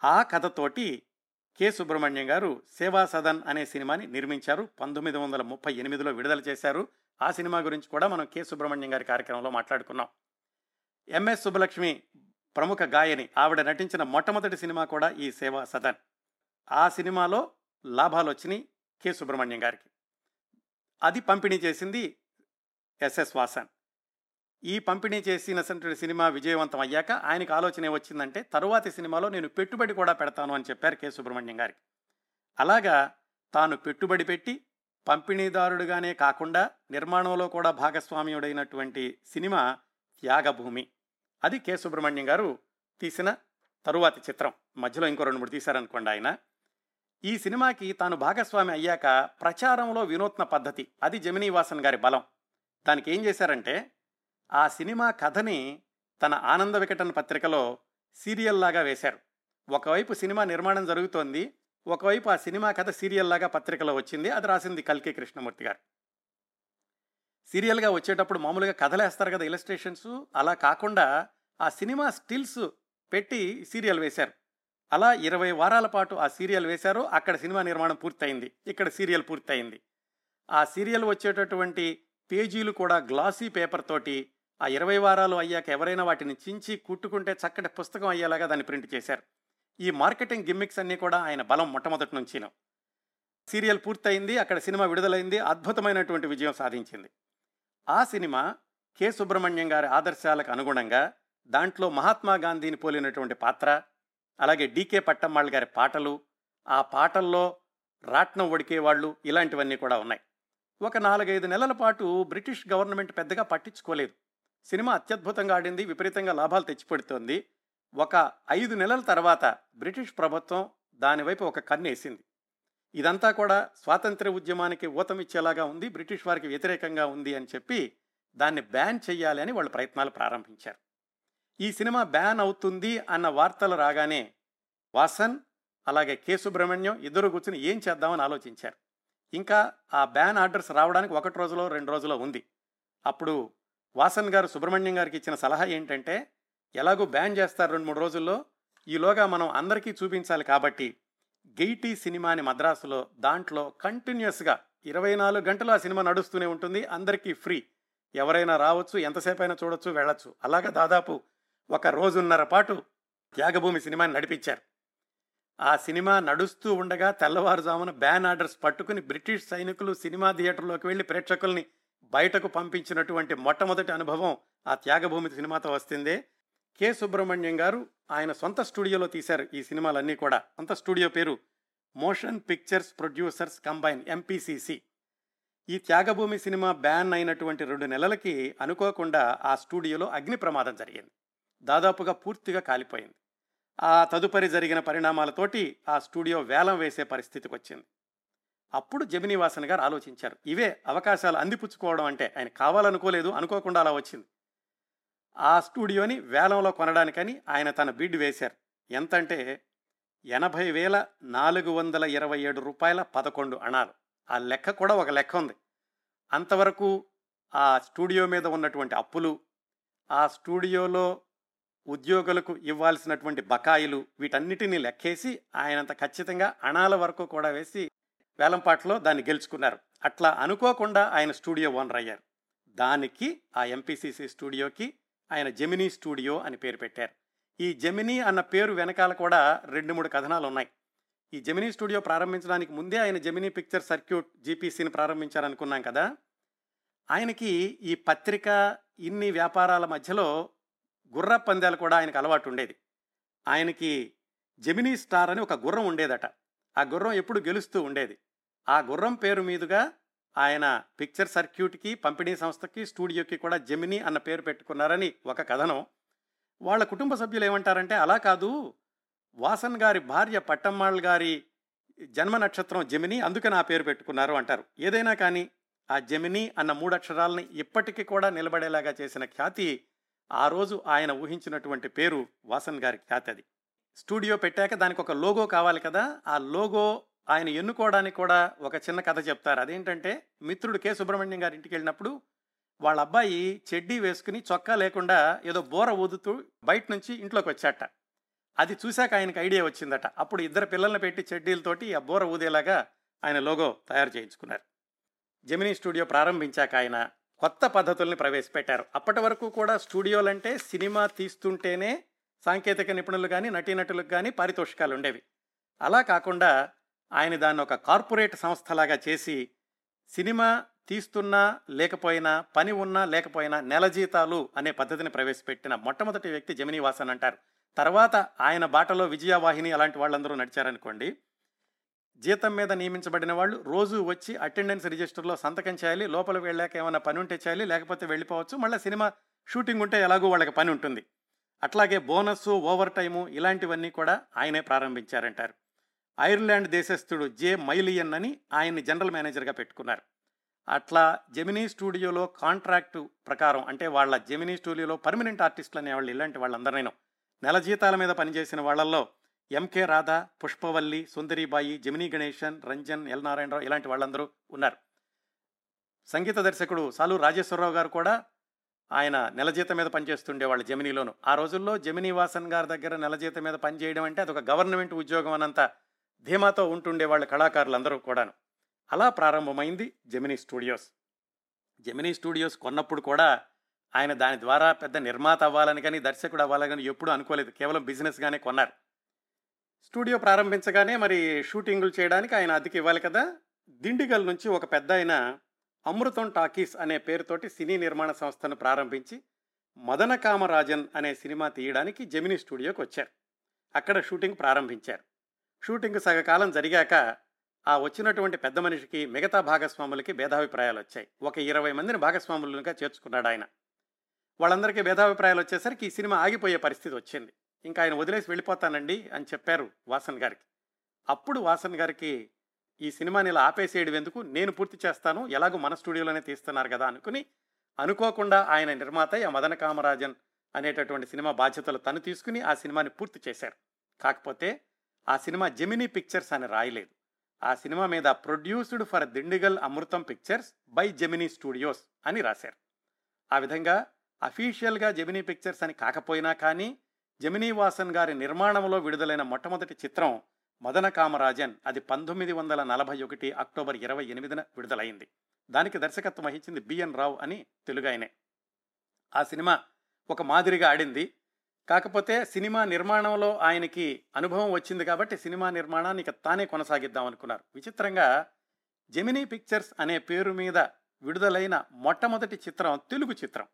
Speaker 1: ఆ కథతోటి కె సుబ్రహ్మణ్యం గారు సేవా సదన్ అనే సినిమాని నిర్మించారు పంతొమ్మిది వందల ముప్పై ఎనిమిదిలో విడుదల చేశారు. ఆ సినిమా గురించి కూడా మనం కె సుబ్రహ్మణ్యం గారి కార్యక్రమంలో మాట్లాడుకున్నాం. ఎంఎస్ సుబ్బలక్ష్మి ప్రముఖ గాయని ఆవిడ నటించిన మొట్టమొదటి సినిమా కూడా ఈ సేవా సదన్. ఆ సినిమాలో లాభాలు వచ్చినాయి కె. సుబ్రహ్మణ్యం గారికి. అది పంపిణీ చేసింది ఎస్ఎస్ వాసన్. ఈ పంపిణీ చేసిన సినిమా విజయవంతం అయ్యాక ఆయనకు ఆలోచన వచ్చిందంటే తరువాతి సినిమాలో నేను పెట్టుబడి కూడా పెడతాను అని చెప్పారు కె. సుబ్రహ్మణ్యం గారికి అలాగా తాను పెట్టుబడి పెట్టి పంపిణీదారుడుగానే కాకుండా నిర్మాణంలో కూడా భాగస్వామ్యుడైనటువంటి సినిమా త్యాగభూమి. అది కె. సుబ్రహ్మణ్యం గారు తీసిన తరువాతి చిత్రం. మధ్యలో ఇంకో రెండు మూడు తీశారనుకోండి ఆయన. ఈ సినిమాకి తాను భాగస్వామి అయ్యాక ప్రచారంలో వినూత్న పద్ధతి అది జమినీవాసన్ గారి బలం. దానికి ఏం చేశారంటే ఆ సినిమా కథని తన ఆనంద వికటన్ పత్రికలో సీరియల్లాగా వేశారు. ఒకవైపు సినిమా నిర్మాణం జరుగుతోంది ఒకవైపు ఆ సినిమా కథ సీరియల్లాగా పత్రికలో వచ్చింది అది రాసింది కల్కి కృష్ణమూర్తి గారు. సీరియల్గా వచ్చేటప్పుడు మామూలుగా కథలేస్తారు కదా ఇలస్ట్రేషన్స్ అలా కాకుండా ఆ సినిమా స్టిల్స్ పెట్టి సీరియల్ వేశారు. అలా ఇరవై వారాల పాటు ఆ సీరియల్ వేశారు. అక్కడ సినిమా నిర్మాణం పూర్తయింది. ఇక్కడ సీరియల్ పూర్తయింది. ఆ సీరియల్ వచ్చేటటువంటి పేజీలు కూడా గ్లాసీ పేపర్ తోటి ఆ ఇరవై వారాలు అయ్యాక ఎవరైనా వాటిని చించి కుట్టుకుంటే చక్కటి పుస్తకం అయ్యేలాగా దాన్ని ప్రింట్ చేశారు. ఈ మార్కెటింగ్ గిమ్మిక్స్ అన్నీ కూడా ఆయన బలం మొట్టమొదటి నుంచిను. సీరియల్ పూర్తయింది. అక్కడ సినిమా విడుదలైంది. అద్భుతమైనటువంటి విజయం సాధించింది. ఆ సినిమా కె సుబ్రహ్మణ్యం గారి ఆదర్శాలకు అనుగుణంగా దాంట్లో మహాత్మా గాంధీని పోలినటువంటి పాత్ర అలాగే డీకే పట్టమ్మాళ్ళ గారి పాటలు ఆ పాటల్లో రాట్నం వడికేవాళ్ళు ఇలాంటివన్నీ కూడా ఉన్నాయి. ఒక నాలుగైదు నెలల పాటు బ్రిటిష్ గవర్నమెంట్ పెద్దగా పట్టించుకోలేదు. సినిమా అత్యద్భుతంగా ఆడింది విపరీతంగా లాభాలు తెచ్చిపెడుతోంది. ఒక ఐదు నెలల తర్వాత బ్రిటిష్ ప్రభుత్వం దానివైపు ఒక కన్నేసింది ఇదంతా కూడా స్వాతంత్ర ఉద్యమానికి ఊతమిచ్చేలాగా ఉంది బ్రిటిష్ వారికి వ్యతిరేకంగా ఉంది అని చెప్పి దాన్ని బ్యాన్ చేయాలి అని వాళ్ళు ప్రయత్నాలు ప్రారంభించారు. ఈ సినిమా బ్యాన్ అవుతుంది అన్న వార్తలు రాగానే వాసన్ అలాగే కె సుబ్రహ్మణ్యం ఇద్దరు కూర్చుని ఏం చేద్దామని ఆలోచించారు. ఇంకా ఆ బ్యాన్ ఆర్డర్స్ రావడానికి ఒకటి రోజులో రెండు రోజులో ఉంది. అప్పుడు వాసన్ గారు సుబ్రహ్మణ్యం గారికి ఇచ్చిన సలహా ఏంటంటే ఎలాగో బ్యాన్ చేస్తారు రెండు మూడు రోజుల్లో. ఈలోగా మనం అందరికీ చూపించాలి కాబట్టి గెయిటీ సినిమాని మద్రాసులో దాంట్లో కంటిన్యూస్గా ఇరవై నాలుగు గంటలు ఆ సినిమా నడుస్తూనే ఉంటుంది. అందరికీ ఫ్రీ. ఎవరైనా రావచ్చు ఎంతసేపు అయినా చూడొచ్చు వెళ్ళొచ్చు. అలాగా దాదాపు ఒక రోజున్నర పాటు త్యాగభూమి సినిమాని నడిపించారు. ఆ సినిమా నడుస్తూ ఉండగా తెల్లవారుజామున బ్యాన్ ఆర్డర్స్ పట్టుకుని బ్రిటిష్ సైనికులు సినిమా థియేటర్లోకి వెళ్ళి ప్రేక్షకుల్ని బయటకు పంపించినటువంటి మొట్టమొదటి అనుభవం ఆ త్యాగభూమి సినిమాతో వస్తుంది. కె. సుబ్రహ్మణ్యం గారు ఆయన సొంత స్టూడియోలో తీశారు ఈ సినిమాలన్నీ కూడా. సొంత స్టూడియో పేరు motion pictures producers combine MPCC ఈ త్యాగభూమి సినిమా బ్యాన్ అయినటువంటి రెండు నెలలకి అనుకోకుండా ఆ స్టూడియోలో అగ్ని ప్రమాదం జరిగింది. దాదాపుగా పూర్తిగా కాలిపోయింది. ఆ తదుపరి జరిగిన పరిణామాలతోటి ఆ స్టూడియో వేలం వేసే పరిస్థితికి వచ్చింది అప్పుడు జమినీవాసన్ గారు ఆలోచించారు. ఇవే అవకాశాలు అందిపుచ్చుకోవడం అంటే ఆయన కావాలనుకోలేదు అనుకోకుండా అలా వచ్చింది. ఆ స్టూడియోని వేలంలో కొనడానికని ఆయన తన బిడ్ వేశారు. ఎంతంటే ఎనభై వేల నాలుగు వందల ఇరవై ఏడు రూపాయల పదకొండు అణాలు. ఆ లెక్క కూడా ఒక లెక్క ఉంది. అంతవరకు ఆ స్టూడియో మీద ఉన్నటువంటి అప్పులు ఆ స్టూడియోలో ఉద్యోగులకు ఇవ్వాల్సినటువంటి బకాయిలు వీటన్నిటినీ లెక్కేసి ఆయనంత ఖచ్చితంగా అణాల వరకు కూడా వేసి వేలంపాట్లో దాన్ని గెలుచుకున్నారు. అట్లా అనుకోకుండా ఆయన స్టూడియో ఓనర్ అయ్యారు. దానికి ఆ ఎంపీసీసీ స్టూడియోకి ఆయన జెమినీ స్టూడియో అని పేరు పెట్టారు. ఈ జెమినీ అన్న పేరు వెనకాల కూడా రెండు మూడు కథనాలు ఉన్నాయి. ఈ జెమినీ స్టూడియో ప్రారంభించడానికి ముందే ఆయన జెమినీ పిక్చర్ సర్క్యూట్ జీపీసీని ప్రారంభించారనుకున్నాం కదా? ఆయనకి ఈ పత్రిక ఇన్ని వ్యాపారాల మధ్యలో గుర్ర పందాలు కూడా ఆయనకు అలవాటు ఉండేది. ఆయనకి జెమినీ స్టార్ అని ఒక గుర్రం ఉండేదట. ఆ గుర్రం ఎప్పుడు గెలుస్తూ ఉండేది. ఆ గుర్రం పేరు మీదుగా ఆయన పిక్చర్ సర్క్యూట్కి పంపిణీ సంస్థకి స్టూడియోకి కూడా జెమినీ అన్న పేరు పెట్టుకున్నారని ఒక కథనం. వాళ్ళ కుటుంబ సభ్యులు ఏమంటారంటే అలా కాదు. వాసన్ గారి భార్య పట్టమ్మాళ్ గారి జన్మ నక్షత్రం జమిని అందుకని నా పేరు పెట్టుకున్నారు అంటారు. ఏదైనా కానీ ఆ జమిని అన్న మూడు అక్షరాలని ఇప్పటికీ కూడా నిలబడేలాగా చేసిన ఖ్యాతి ఆ రోజు ఆయన ఊహించినటువంటి పేరు వాసన్ గారి ఖ్యాతి అది స్టూడియో పెట్టాక దానికి ఒక లోగో కావాలి కదా ఆ లోగో ఆయన ఎన్నుకోవడానికి కూడా ఒక చిన్న కథ చెప్తారు. అదేంటంటే మిత్రుడు కె. సుబ్రహ్మణ్యం గారి ఇంటికి వెళ్ళినప్పుడు వాళ్ళ అబ్బాయి చెడ్డీ వేసుకుని చొక్కా లేకుండా ఏదో బోర ఊదుతూ బయట నుంచి ఇంట్లోకి వచ్చాట. అది చూశాక ఆయనకి ఐడియా వచ్చిందట. అప్పుడు ఇద్దరు పిల్లల్ని పెట్టి చెడ్డీలతోటి ఆ బోర ఊదేలాగా ఆయన లోగో తయారు చేయించుకున్నారు. జమినీ స్టూడియో ప్రారంభించాక ఆయన కొత్త పద్ధతుల్ని ప్రవేశపెట్టారు. అప్పటి వరకు కూడా స్టూడియోలంటే సినిమా తీస్తుంటేనే సాంకేతిక నిపుణులు కానీ నటీనటులకు కానీ పారితోషికాలు ఉండేవి. అలా కాకుండా ఆయన దాన్ని ఒక కార్పొరేట్ సంస్థలాగా చేసి సినిమా తీస్తున్నా లేకపోయినా పని ఉన్నా లేకపోయినా నెల జీతాలు అనే పద్ధతిని ప్రవేశపెట్టిన మొట్టమొదటి వ్యక్తి జమినీ వాసన్ అంటారు. తర్వాత ఆయన బాటలో విజయవాహిని అలాంటి వాళ్ళందరూ నడిచారనుకోండి జీతం మీద నియమించబడిన వాళ్ళు రోజు వచ్చి అటెండెన్స్ రిజిస్టర్లో సంతకం చేయాలి లోపల వెళ్ళాక ఏమైనా పని ఉంటే చేయాలి లేకపోతే వెళ్ళిపోవచ్చు. మళ్ళీ సినిమా షూటింగ్ ఉంటే ఎలాగో వాళ్ళకి పని ఉంటుంది. అట్లాగే బోనస్ ఓవర్ టైము ఇలాంటివన్నీ కూడా ఆయనే ప్రారంభించారంటారు. ఐర్లాండ్ దేశస్థుడు జే మైలియన్ అని ఆయన్ని జనరల్ మేనేజర్గా పెట్టుకున్నారు. అట్లా జెమినీ స్టూడియోలో కాంట్రాక్టు ప్రకారం అంటే వాళ్ళ జెమినీ స్టూడియోలో పర్మనెంట్ ఆర్టిస్టులు అనేవాళ్ళు ఇలాంటి వాళ్ళందరినూ నెల జీతాల మీద పనిచేసిన వాళ్ళల్లో MK Radha Pushpavalli Sundari Bai Gemini Ganesan Ranjan L Narayana Rao ఇలాంటి వాళ్ళందరూ ఉన్నారు. సంగీత దర్శకుడు సాలు రాజేశ్వరరావు గారు కూడా ఆయన నెల జీతం మీద పనిచేస్తుండేవాళ్ళు జమినీలోను. ఆ రోజుల్లో జమినీ వాసన్ గారి దగ్గర నెల జీతం మీద పనిచేయడం అంటే అదొక గవర్నమెంట్ ఉద్యోగం అనంత ధీమాతో ఉంటుండేవాళ్ళ కళాకారులందరూ కూడాను. అలా ప్రారంభమైంది జెమినీ స్టూడియోస్. జెమినీ స్టూడియోస్ కొన్నప్పుడు కూడా ఆయన దాని ద్వారా పెద్ద నిర్మాత అవ్వాలని కానీ దర్శకుడు అవ్వాలని కానీ ఎప్పుడూ అనుకోలేదు. కేవలం బిజినెస్గానే కొన్నారు. స్టూడియో ప్రారంభించగానే మరి షూటింగులు చేయడానికి ఆయన అతికి ఇవ్వాలి కదా? దిండిగల్ నుంచి ఒక పెద్ద ఆయన అమృతం టాకీస్ అనే పేరుతోటి సినీ నిర్మాణ సంస్థను ప్రారంభించి మదన కామరాజన్ అనే సినిమా తీయడానికి జెమినీ స్టూడియోకి వచ్చారు. అక్కడ షూటింగ్ ప్రారంభించారు. షూటింగ్ సగకాలం జరిగాక ఆ వచ్చినటువంటి పెద్ద మనిషికి మిగతా భాగస్వాములకి భేదాభిప్రాయాలు వచ్చాయి. ఒక ఇరవై మందిని భాగస్వాములుగా చేర్చుకున్నాడు ఆయన వాళ్ళందరికీ భేదాభిప్రాయాలు వచ్చేసరికి ఈ సినిమా ఆగిపోయే పరిస్థితి వచ్చింది. ఇంకా ఆయన వదిలేసి వెళ్ళిపోతానండి అని చెప్పారు వాసన్ గారికి. అప్పుడు వాసన్ గారికి ఈ సినిమాని ఇలా ఆపేసేయడం ఎందుకు? నేను పూర్తి చేస్తాను ఎలాగో మన స్టూడియోలోనే తీస్తున్నారు కదా అనుకుని అనుకోకుండా ఆయన నిర్మాత ఆ మదన కామరాజన్ అనేటటువంటి సినిమా బాధ్యతలు తను తీసుకుని ఆ సినిమాని పూర్తి చేశారు. కాకపోతే ఆ సినిమా జెమినీ పిక్చర్స్ అని రాయలేదు. ఆ సినిమా మీద produced for Dindigul Amrutham pictures by Gemini studios అని రాశారు. ఆ విధంగా అఫీషియల్గా జెమినీ పిక్చర్స్ అని కాకపోయినా కానీ జమినీవాసన్ గారి నిర్మాణంలో విడుదలైన మొట్టమొదటి చిత్రం మదన కామరాజన్ అది పంతొమ్మిది వందల నలభై ఒకటి అక్టోబర్ ఇరవై ఎనిమిదిన విడుదలైంది. దానికి దర్శకత్వం వహించింది బిఎన్ రావు అని తెలుగాయనే ఆ సినిమా ఒక మాదిరిగా ఆడింది. కాకపోతే సినిమా నిర్మాణంలో ఆయనకి అనుభవం వచ్చింది కాబట్టి సినిమా నిర్మాణాన్ని ఇక తానే కొనసాగిద్దాం అనుకున్నారు. విచిత్రంగా జెమినీ పిక్చర్స్ అనే పేరు మీద విడుదలైన మొట్టమొదటి చిత్రం తెలుగు చిత్రం.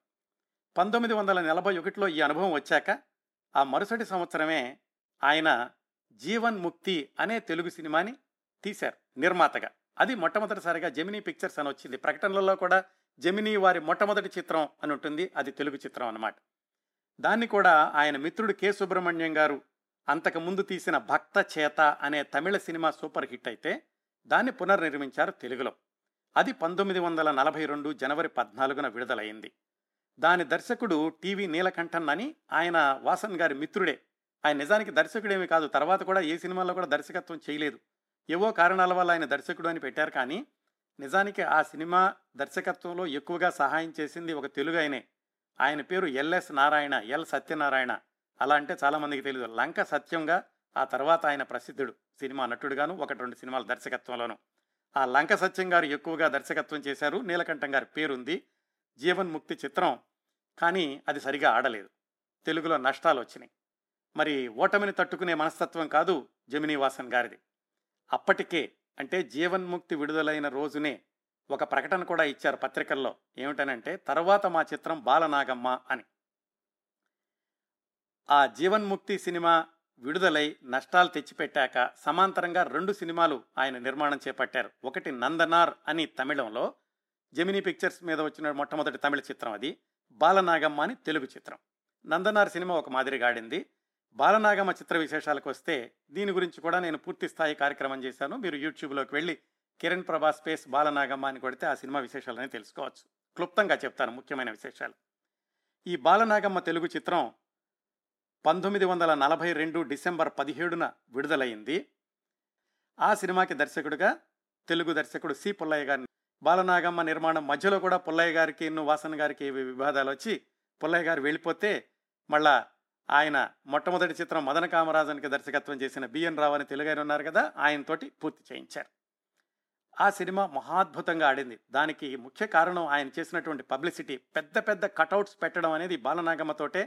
Speaker 1: పంతొమ్మిది వందల నలభై ఒకటిలో ఈ అనుభవం వచ్చాక ఆ మరుసటి సంవత్సరమే ఆయన జీవన్ ముక్తి అనే తెలుగు సినిమాని తీశారు నిర్మాతగా. అది మొట్టమొదటిసారిగా జెమినీ పిక్చర్స్ అని వచ్చింది. ప్రకటనలలో కూడా జెమినీ వారి మొట్టమొదటి చిత్రం అని ఉంటుంది. అది తెలుగు చిత్రం అన్నమాట. దాన్ని కూడా ఆయన మిత్రుడు కె. సుబ్రహ్మణ్యం గారు అంతకు ముందు తీసిన భక్త చేత అనే తమిళ సినిమా సూపర్ హిట్ అయితే దాన్ని పునర్నిర్మించారు తెలుగులో. అది పంతొమ్మిది వందల నలభై రెండు జనవరి పద్నాలుగున విడుదలైంది. దాని దర్శకుడు టీవీ నీలకంఠన్ అని ఆయన వాసన్ గారి మిత్రుడే. ఆయన నిజానికి దర్శకుడేమి కాదు. తర్వాత కూడా ఏ సినిమాలో కూడా దర్శకత్వం చేయలేదు. ఏవో కారణాల వల్ల ఆయన దర్శకుడు అని పెట్టారు కానీ నిజానికి ఆ సినిమా దర్శకత్వంలో ఎక్కువగా సహాయం చేసింది ఒక తెలుగు ఆయనే. ఆయన పేరు ఎల్ఎస్ నారాయణ ఎల్ సత్యనారాయణ. అలా అంటే చాలామందికి తెలియదు లంక సత్యంగా ఆ తర్వాత ఆయన ప్రసిద్ధుడు సినిమా నటుడుగాను ఒకటి రెండు సినిమాల దర్శకత్వంలోను. ఆ లంక సత్యం గారు ఎక్కువగా దర్శకత్వం చేశారు. నీలకంఠం గారి పేరుంది. జీవన్ ముక్తి చిత్రం కానీ అది సరిగా ఆడలేదు. తెలుగులో నష్టాలు వచ్చినాయి మరి ఓటమిని తట్టుకునే మనస్తత్వం కాదు జమినీవాసన్ గారిది. అప్పటికే అంటే జీవన్ముక్తి విడుదలైన రోజునే ఒక ప్రకటన కూడా ఇచ్చారు పత్రికల్లో. ఏమిటనంటే తర్వాత మా చిత్రం బాలనాగమ్మ అని. ఆ జీవన్ముక్తి సినిమా విడుదలై నష్టాలు తెచ్చిపెట్టాక సమాంతరంగా రెండు సినిమాలు ఆయన నిర్మాణం చేపట్టారు. ఒకటి నందనార్ అని తమిళంలో జమినీ పిక్చర్స్ మీద వచ్చిన మొట్టమొదటి తమిళ చిత్రం అది. బాలనాగమ్మ అని తెలుగు చిత్రం. నందనార్ సినిమా ఒక మాదిరిగా ఆడింది. బాలనాగమ్మ చిత్ర విశేషాలకు వస్తే దీని గురించి కూడా నేను పూర్తి స్థాయి కార్యక్రమం చేశాను. మీరు యూట్యూబ్లోకి వెళ్ళి కిరణ్ ప్రభా స్పేస్ బాలనాగమ్మ అని కొడితే ఆ సినిమా విశేషాలని తెలుసుకోవచ్చు. క్లుప్తంగా చెప్తాను ముఖ్యమైన విశేషాలు. ఈ బాలనాగమ్మ తెలుగు చిత్రం పంతొమ్మిది వందల నలభై రెండు డిసెంబర్ పదిహేడున విడుదలైంది. ఆ సినిమాకి దర్శకుడిగా తెలుగు దర్శకుడు సి పుల్లయ్య గారిని బాలనాగమ్మ నిర్మాణం మధ్యలో కూడా పుల్లయ్య గారికి వాసన్ గారికి వివాదాలు వచ్చి పుల్లయ్య గారు వెళ్ళిపోతే మళ్ళా ఆయన మొట్టమొదటి చిత్రం మదన కామరాజన్కి దర్శకత్వం చేసిన బిఎన్ రావు అని తెలుగైన ఉన్నారు కదా ఆయనతోటి పూర్తి చేయించారు. ఆ సినిమా మహాద్భుతంగా ఆడింది. దానికి ముఖ్య కారణం ఆయన చేసినటువంటి పబ్లిసిటీ పెద్ద పెద్ద కటౌట్స్ పెట్టడం అనేది బాలనాగమ్మతోటే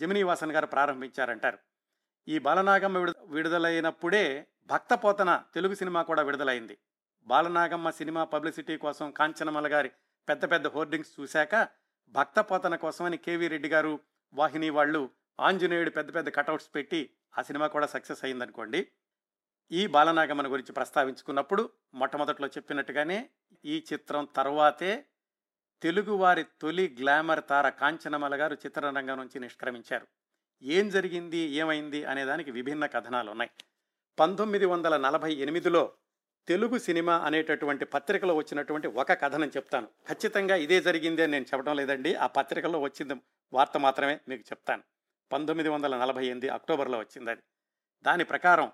Speaker 1: జమినీ వాసన్ గారు ప్రారంభించారంటారు. ఈ బాలనాగమ్మ విడు విడుదలైనప్పుడే భక్తపోతన తెలుగు సినిమా కూడా విడుదలైంది. బాలనాగమ్మ సినిమా పబ్లిసిటీ కోసం కాంచనమల గారి పెద్ద పెద్ద హోర్డింగ్స్ చూశాక భక్త పోతన కోసమని కేవీ రెడ్డి గారు వాహిని వాళ్ళు ఆంజనేయుడు పెద్ద పెద్ద కటౌట్స్ పెట్టి ఆ సినిమా కూడా సక్సెస్ అయిందనుకోండి. ఈ బాలనాగమ్మని గురించి ప్రస్తావించుకున్నప్పుడు మొట్టమొదట్లో చెప్పినట్టుగానే ఈ చిత్రం తర్వాతే తెలుగువారి తొలి గ్లామర్ తార కాంచనమల గారు చిత్రరంగం నుంచి నిష్క్రమించారు. ఏం జరిగింది ఏమైంది అనే దానికి విభిన్న కథనాలు ఉన్నాయి పంతొమ్మిది వందల నలభై ఎనిమిదిలో తెలుగు సినిమా అనేటటువంటి పత్రికలో వచ్చినటువంటి ఒక కథనం చెప్తాను. ఖచ్చితంగా ఇదే జరిగింది అని నేను చెప్పడం లేదండి. ఆ పత్రికలో వచ్చింది వార్త మాత్రమే మీకు చెప్తాను. పంతొమ్మిది వందల నలభై ఎనిమిది అక్టోబర్లో వచ్చింది అది. దాని ప్రకారం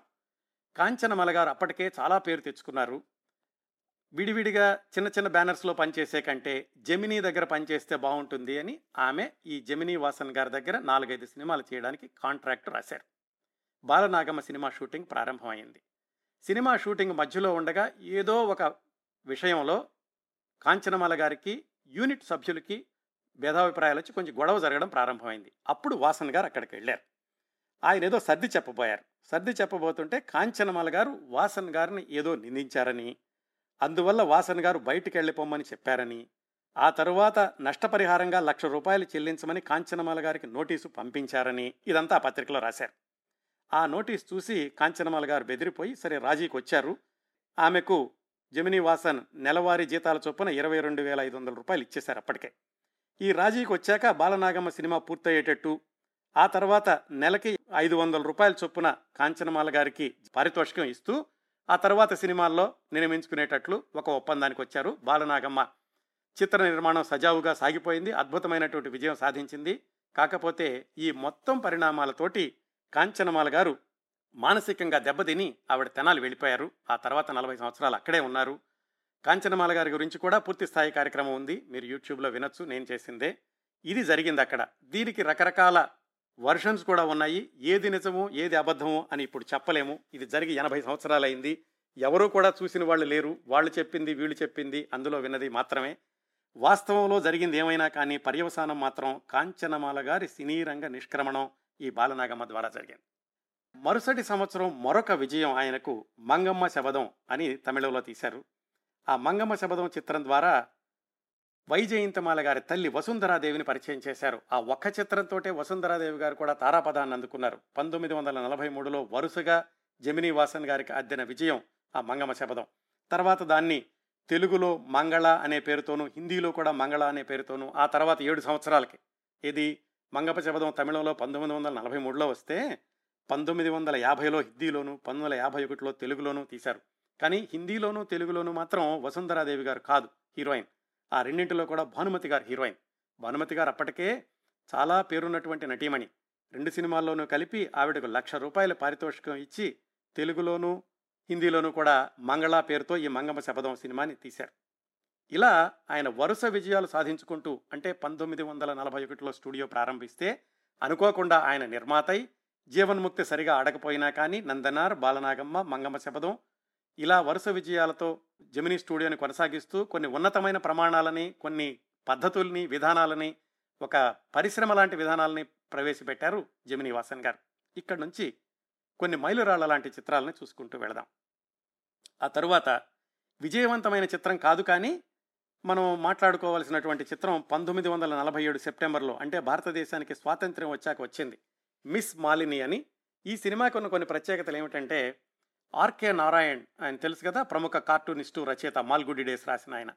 Speaker 1: కాంచనమల గారు అప్పటికే చాలా పేరు తెచ్చుకున్నారు. విడివిడిగా చిన్న చిన్న బ్యానర్స్లో పనిచేసే కంటే జమినీ దగ్గర పనిచేస్తే బాగుంటుంది అని ఆమె ఈ జమినీ వాసన్ గారి దగ్గర నాలుగైదు సినిమాలు చేయడానికి కాంట్రాక్ట్ రాశారు. బాలనాగమ్మ సినిమా షూటింగ్ ప్రారంభమైంది. సినిమా షూటింగ్ మధ్యలో ఉండగా ఏదో ఒక విషయంలో కాంచనమాల గారికి యూనిట్ సభ్యులకి భేదాభిప్రాయాలు వచ్చి కొంచెం గొడవ జరగడం ప్రారంభమైంది. అప్పుడు వాసన్ గారు అక్కడికి వెళ్ళారు. ఆయన ఏదో సర్ది చెప్పబోయారు. సర్ది చెప్పబోతుంటే కాంచనమాల గారు వాసన్ గారిని ఏదో నిందించారని అందువల్ల వాసన్ గారు బయటికి వెళ్ళిపోమని చెప్పారని ఆ తరువాత నష్టపరిహారంగా లక్ష రూపాయలు చెల్లించమని కాంచనమాల గారికి నోటీసు పంపించారని ఇదంతా ఆ పత్రికలో రాశారు. ఆ నోటీస్ చూసి కాంచనమాల గారు బెదిరిపోయి సరే రాజీకి వచ్చారు ఆమెకు జమినీ వాసన్ నెలవారీ జీతాల చొప్పున ఇరవై రెండు వేల ఐదు వందల రూపాయలు ఇచ్చేశారు అప్పటికే. ఈ రాజీకి వచ్చాక బాలనాగమ్మ సినిమా పూర్తయ్యేటట్టు ఆ తర్వాత నెలకి ఐదు వందల రూపాయల చొప్పున కాంచనమాల గారికి పారితోషికం ఇస్తూ ఆ తర్వాత సినిమాల్లో నిర్మించుకునేటట్లు ఒక ఒప్పందానికి వచ్చారు బాలనాగమ్మ. చిత్ర నిర్మాణం సజావుగా సాగిపోయింది అద్భుతమైనటువంటి విజయం సాధించింది. కాకపోతే ఈ మొత్తం పరిణామాలతోటి కాంచనమాల గారు మానసికంగా దెబ్బతిని ఆవిడ తెనాలి వెళ్ళిపోయారు. ఆ తర్వాత నలభై సంవత్సరాలు అక్కడే ఉన్నారు. కాంచనమాల గారి గురించి కూడా పూర్తి స్థాయి కార్యక్రమం ఉంది. మీరు యూట్యూబ్లో వినొచ్చు నేను చేసిందే. ఇది జరిగింది అక్కడ. దీనికి రకరకాల వర్షన్స్ కూడా ఉన్నాయి. ఏది నిజమో ఏది అబద్ధమో అని ఇప్పుడు చెప్పలేము. ఇది జరిగి ఎనభై సంవత్సరాలైంది. ఎవరూ కూడా చూసిన వాళ్ళు లేరు. వాళ్ళు చెప్పింది వీళ్ళు చెప్పింది అందులో విన్నది మాత్రమే. వాస్తవంలో జరిగింది ఏమైనా కానీ పర్యవసానం మాత్రం కాంచనమాల గారి సినీ రంగ నిష్క్రమణం. ఈ బాలనాగమ్మ ద్వారా జరిగింది. మరుసటి సంవత్సరం మరొక విజయం ఆయనకు మంగమ్మ శబదం అని తమిళంలో తీశారు. ఆ మంగమ్మ శబదం చిత్రం ద్వారా వైజయంతమాల గారి తల్లి వసుంధరాదేవిని పరిచయం చేశారు. ఆ ఒక్క చిత్రంతోటే వసుంధరాదేవి గారు కూడా తారాపదాన్ని అందుకున్నారు. పంతొమ్మిది వందల నలభై మూడులో వరుసగా జమినీ వాసన్ గారికి అద్దిన విజయం ఆ మంగమ్మ శబదం తర్వాత దాన్ని తెలుగులో మంగళ అనే పేరుతోనూ హిందీలో కూడా మంగళ అనే పేరుతోనూ ఆ తర్వాత ఏడు సంవత్సరాలకి. ఇది మంగప శబదం తమిళంలో పంతొమ్మిది వందల నలభై మూడులో వస్తే పంతొమ్మిది వందల యాభైలో హిందీలోను పంతొమ్మిది వందల యాభై ఒకటిలో తెలుగులోనూ తీశారు. కానీ హిందీలోను తెలుగులోను మాత్రం వసుంధరాదేవి గారు కాదు హీరోయిన్. ఆ రెండింటిలో కూడా భానుమతి గారు హీరోయిన్. భానుమతి గారు అప్పటికే చాలా పేరున్నటువంటి నటీమణి. రెండు సినిమాల్లోనూ కలిపి ఆవిడకు లక్ష రూపాయల పారితోషికం ఇచ్చి తెలుగులోను హిందీలోనూ కూడా మంగళ పేరుతో ఈ మంగమ్మ శపథం సినిమాని తీశారు. ఇలా ఆయన వరుస విజయాలు సాధించుకుంటూ అంటే పంతొమ్మిది వందల నలభై ఒకటిలో స్టూడియో ప్రారంభిస్తే అనుకోకుండా ఆయన నిర్మాతై జీవన్ముక్తి సరిగా ఆడకపోయినా కానీ నందనార్ బాలనాగమ్మ మంగమ్మ శపథం ఇలా వరుస విజయాలతో జమినీ స్టూడియోని కొనసాగిస్తూ కొన్ని ఉన్నతమైన ప్రమాణాలని కొన్ని పద్ధతుల్ని విధానాలని ఒక పరిశ్రమ లాంటి విధానాలని ప్రవేశపెట్టారు జమినీ వాసన్ గారు. ఇక్కడ నుంచి కొన్ని మైలురాళ్ళ లాంటి చిత్రాలని చూసుకుంటూ వెళదాం. ఆ తరువాత విజయవంతమైన చిత్రం కాదు కానీ మనం మాట్లాడుకోవాల్సినటువంటి చిత్రం పంతొమ్మిది వందల నలభై ఏడు సెప్టెంబర్లో అంటే భారతదేశానికి స్వాతంత్ర్యం వచ్చాక వచ్చింది. మిస్ మాలిని అని. ఈ సినిమాకి ఉన్న కొన్ని ప్రత్యేకతలు ఏమిటంటే ఆర్కే నారాయణ్ ఆయన తెలుసు కదా ప్రముఖ కార్టూనిస్టు రచయిత మాల్గుడి డేస్ రాసిన ఆయన.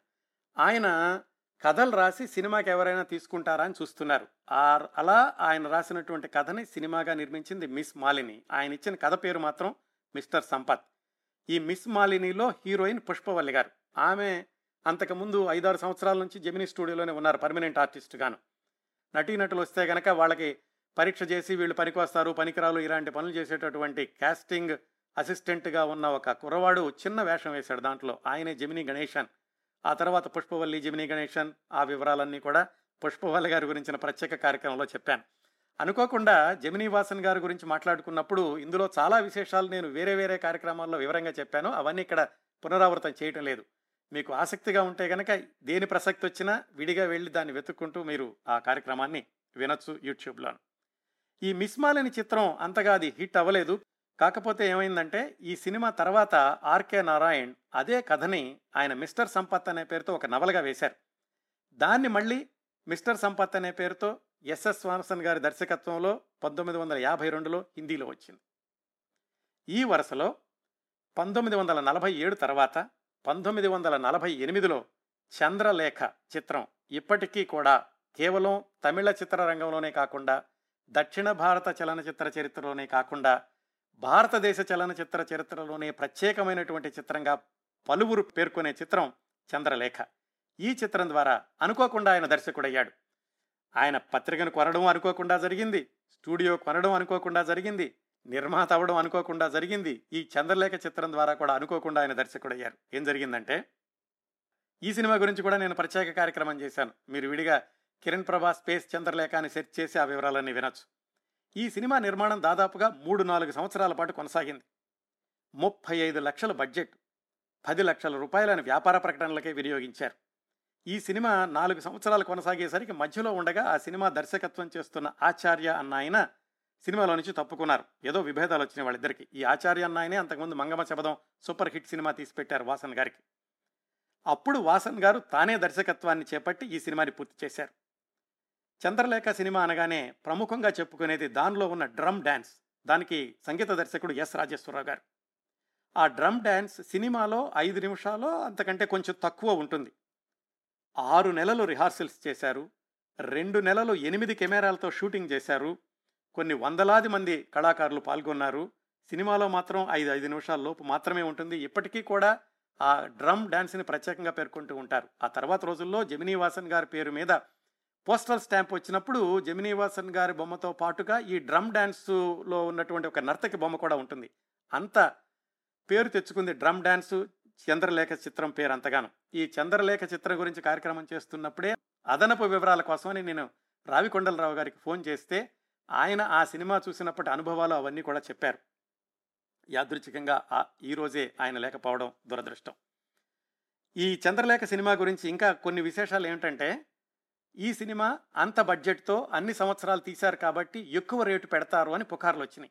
Speaker 1: ఆయన కథలు రాసి సినిమాకి ఎవరైనా తీసుకుంటారా అని చూస్తున్నారు. ఆ అలా ఆయన రాసినటువంటి కథని సినిమాగా నిర్మించింది మిస్ మాలిని. ఆయన ఇచ్చిన కథ పేరు మాత్రం మిస్టర్ సంపత్. ఈ మిస్ మాలినిలో హీరోయిన్ పుష్పవల్లి గారు. ఆమె అంతకుముందు ఐదారు సంవత్సరాల నుంచి జమినీ స్టూడియోలోనే ఉన్నారు పర్మనెంట్ ఆర్టిస్ట్ గాను. నటీనటులు వస్తే కనుక వాళ్ళకి పరీక్ష చేసి వీళ్ళు పనికి వస్తారు పనికిరాలు ఇలాంటి పనులు చేసేటటువంటి కాస్టింగ్ అసిస్టెంట్గా ఉన్న ఒక కుర్రవాడు చిన్న వేషం వేశాడు దాంట్లో. ఆయనే జమినీ గణేషన్ ఆ తర్వాత పుష్పవల్లి జమినీ గణేషన్ ఆ వివరాలన్నీ కూడా పుష్పవల్లి గారి గురించిన ప్రత్యేక కార్యక్రమంలో చెప్పాను. అనుకోకుండా జమినీ వాసన్ గారి గురించి మాట్లాడుకున్నప్పుడు ఇందులో చాలా విశేషాలు నేను వేరే వేరే కార్యక్రమాల్లో వివరంగా చెప్పాను. అవన్నీ ఇక్కడ పునరావృతం చేయటం లేదు. మీకు ఆసక్తిగా ఉంటే కనుక దేని ప్రసక్తి వచ్చినా విడిగా వెళ్ళి దాన్ని వెతుక్కుంటూ మీరు ఆ కార్యక్రమాన్ని వినొచ్చు యూట్యూబ్లో. ఈ మిస్మాలిని చిత్రం అంతగా అది హిట్ అవ్వలేదు. కాకపోతే ఏమైందంటే ఈ సినిమా తర్వాత ఆర్కే నారాయణ్ అదే కథని ఆయన మిస్టర్ సంపత్ అనే పేరుతో ఒక నవలగా వేశారు. దాన్ని మళ్ళీ మిస్టర్ సంపత్ అనే పేరుతో ఎస్ఎస్ వానసన్ గారి దర్శకత్వంలో పంతొమ్మిది వందల యాభై రెండులో హిందీలో వచ్చింది. ఈ వరుసలో పంతొమ్మిది వందల నలభై ఏడు తర్వాత పంతొమ్మిది వందల నలభై ఎనిమిదిలో చంద్రలేఖ చిత్రం ఇప్పటికీ కూడా కేవలం తమిళ చిత్రరంగంలోనే కాకుండా దక్షిణ భారత చలనచిత్ర చరిత్రలోనే కాకుండా భారతదేశ చలనచిత్ర చరిత్రలోనే ప్రత్యేకమైనటువంటి చిత్రంగా పలువురు పేర్కొనే చిత్రం చంద్రలేఖ. ఈ చిత్రం ద్వారా అనుకోకుండా ఆయన దర్శకుడయ్యాడు. ఆయన పత్రికను కొనడం అనుకోకుండా జరిగింది. స్టూడియో కొనడం అనుకోకుండా జరిగింది. నిర్మాత అవ్వడం అనుకోకుండా జరిగింది. ఈ చంద్రలేఖ చిత్రం ద్వారా కూడా అనుకోకుండా ఆయన దర్శకుడయ్యారు. ఏం జరిగిందంటే ఈ సినిమా గురించి కూడా నేను ప్రత్యేక కార్యక్రమం చేశాను. మీరు విడిగా కిరణ్ ప్రభా స్పేస్ చంద్రలేఖ అని సెర్చ్ చేసి ఆ వివరాలన్నీ వినొచ్చు. ఈ సినిమా నిర్మాణం దాదాపుగా మూడు నాలుగు సంవత్సరాల పాటు కొనసాగింది. ముప్పై ఐదు లక్షల బడ్జెట్ పది లక్షల రూపాయలను వ్యాపార ప్రకటనలకే వినియోగించారు. ఈ సినిమా నాలుగు సంవత్సరాలు కొనసాగేసరికి మధ్యలో ఉండగా ఆ సినిమా దర్శకత్వం చేస్తున్న ఆచార్య అన్న ఆయన సినిమాలో నుంచి తప్పుకున్నారు. ఏదో విభేదాలు వచ్చినాయి వాళ్ళిద్దరికి. ఈ ఆచార్య ఆయనే అంతకుముందు Mangamma Sabatham super hit cinema తీసిపెట్టారు Vasan గారికి. అప్పుడు వాసన్ గారు తానే దర్శకత్వాన్ని చేపట్టి ఈ సినిమాని పూర్తి చేశారు. చంద్రలేఖ సినిమా అనగానే ప్రముఖంగా చెప్పుకునేది దానిలో ఉన్న డ్రమ్ డ్యాన్స్ దానికి సంగీత దర్శకుడు ఎస్ రాజేశ్వరరావు గారు. ఆ డ్రమ్ డ్యాన్స్ సినిమాలో ఐదు నిమిషాలు అంతకంటే కొంచెం తక్కువ ఉంటుంది. ఆరు నెలలు రిహార్సల్స్ చేశారు. రెండు నెలలు ఎనిమిది కెమెరాలతో షూటింగ్ చేశారు. కొన్ని వందలాది మంది కళాకారులు పాల్గొన్నారు. సినిమాలో మాత్రం ఐదు ఐదు నిమిషాల లోపు మాత్రమే ఉంటుంది. ఇప్పటికీ కూడా ఆ డ్రమ్ డ్యాన్స్ని ప్రత్యేకంగా పేర్కొంటూ ఉంటారు. ఆ తర్వాత రోజుల్లో జమినీ వాసన్ గారి పేరు మీద పోస్టల్ స్టాంప్ వచ్చినప్పుడు జమినీ వాసన్ గారి బొమ్మతో పాటుగా ఈ డ్రమ్ డ్యాన్స్లో ఉన్నటువంటి ఒక నర్తకి బొమ్మ కూడా ఉంటుంది. అంత పేరు తెచ్చుకుంది డ్రమ్ డ్యాన్సు చంద్రలేఖ చిత్రం పేరు అంతగాను. ఈ చంద్రలేఖ చిత్రం గురించి కార్యక్రమం చేస్తున్నప్పుడే అదనపు వివరాల కోసమని నేను రావికొండలరావు గారికి ఫోన్ చేస్తే ఆయన ఆ సినిమా చూసినప్పటి అనుభవాలు అవన్నీ కూడా చెప్పారు. యాదృచ్ఛికంగా ఆ ఈరోజే ఆయన లేకపోవడం దురదృష్టం. ఈ చంద్రలేఖ సినిమా గురించి ఇంకా కొన్ని విశేషాలు ఏమిటంటే ఈ సినిమా అంత బడ్జెట్తో అన్ని సంవత్సరాలు తీశారు కాబట్టి ఎక్కువ రేటు పెడతారు అని పుకార్లు వచ్చినాయి.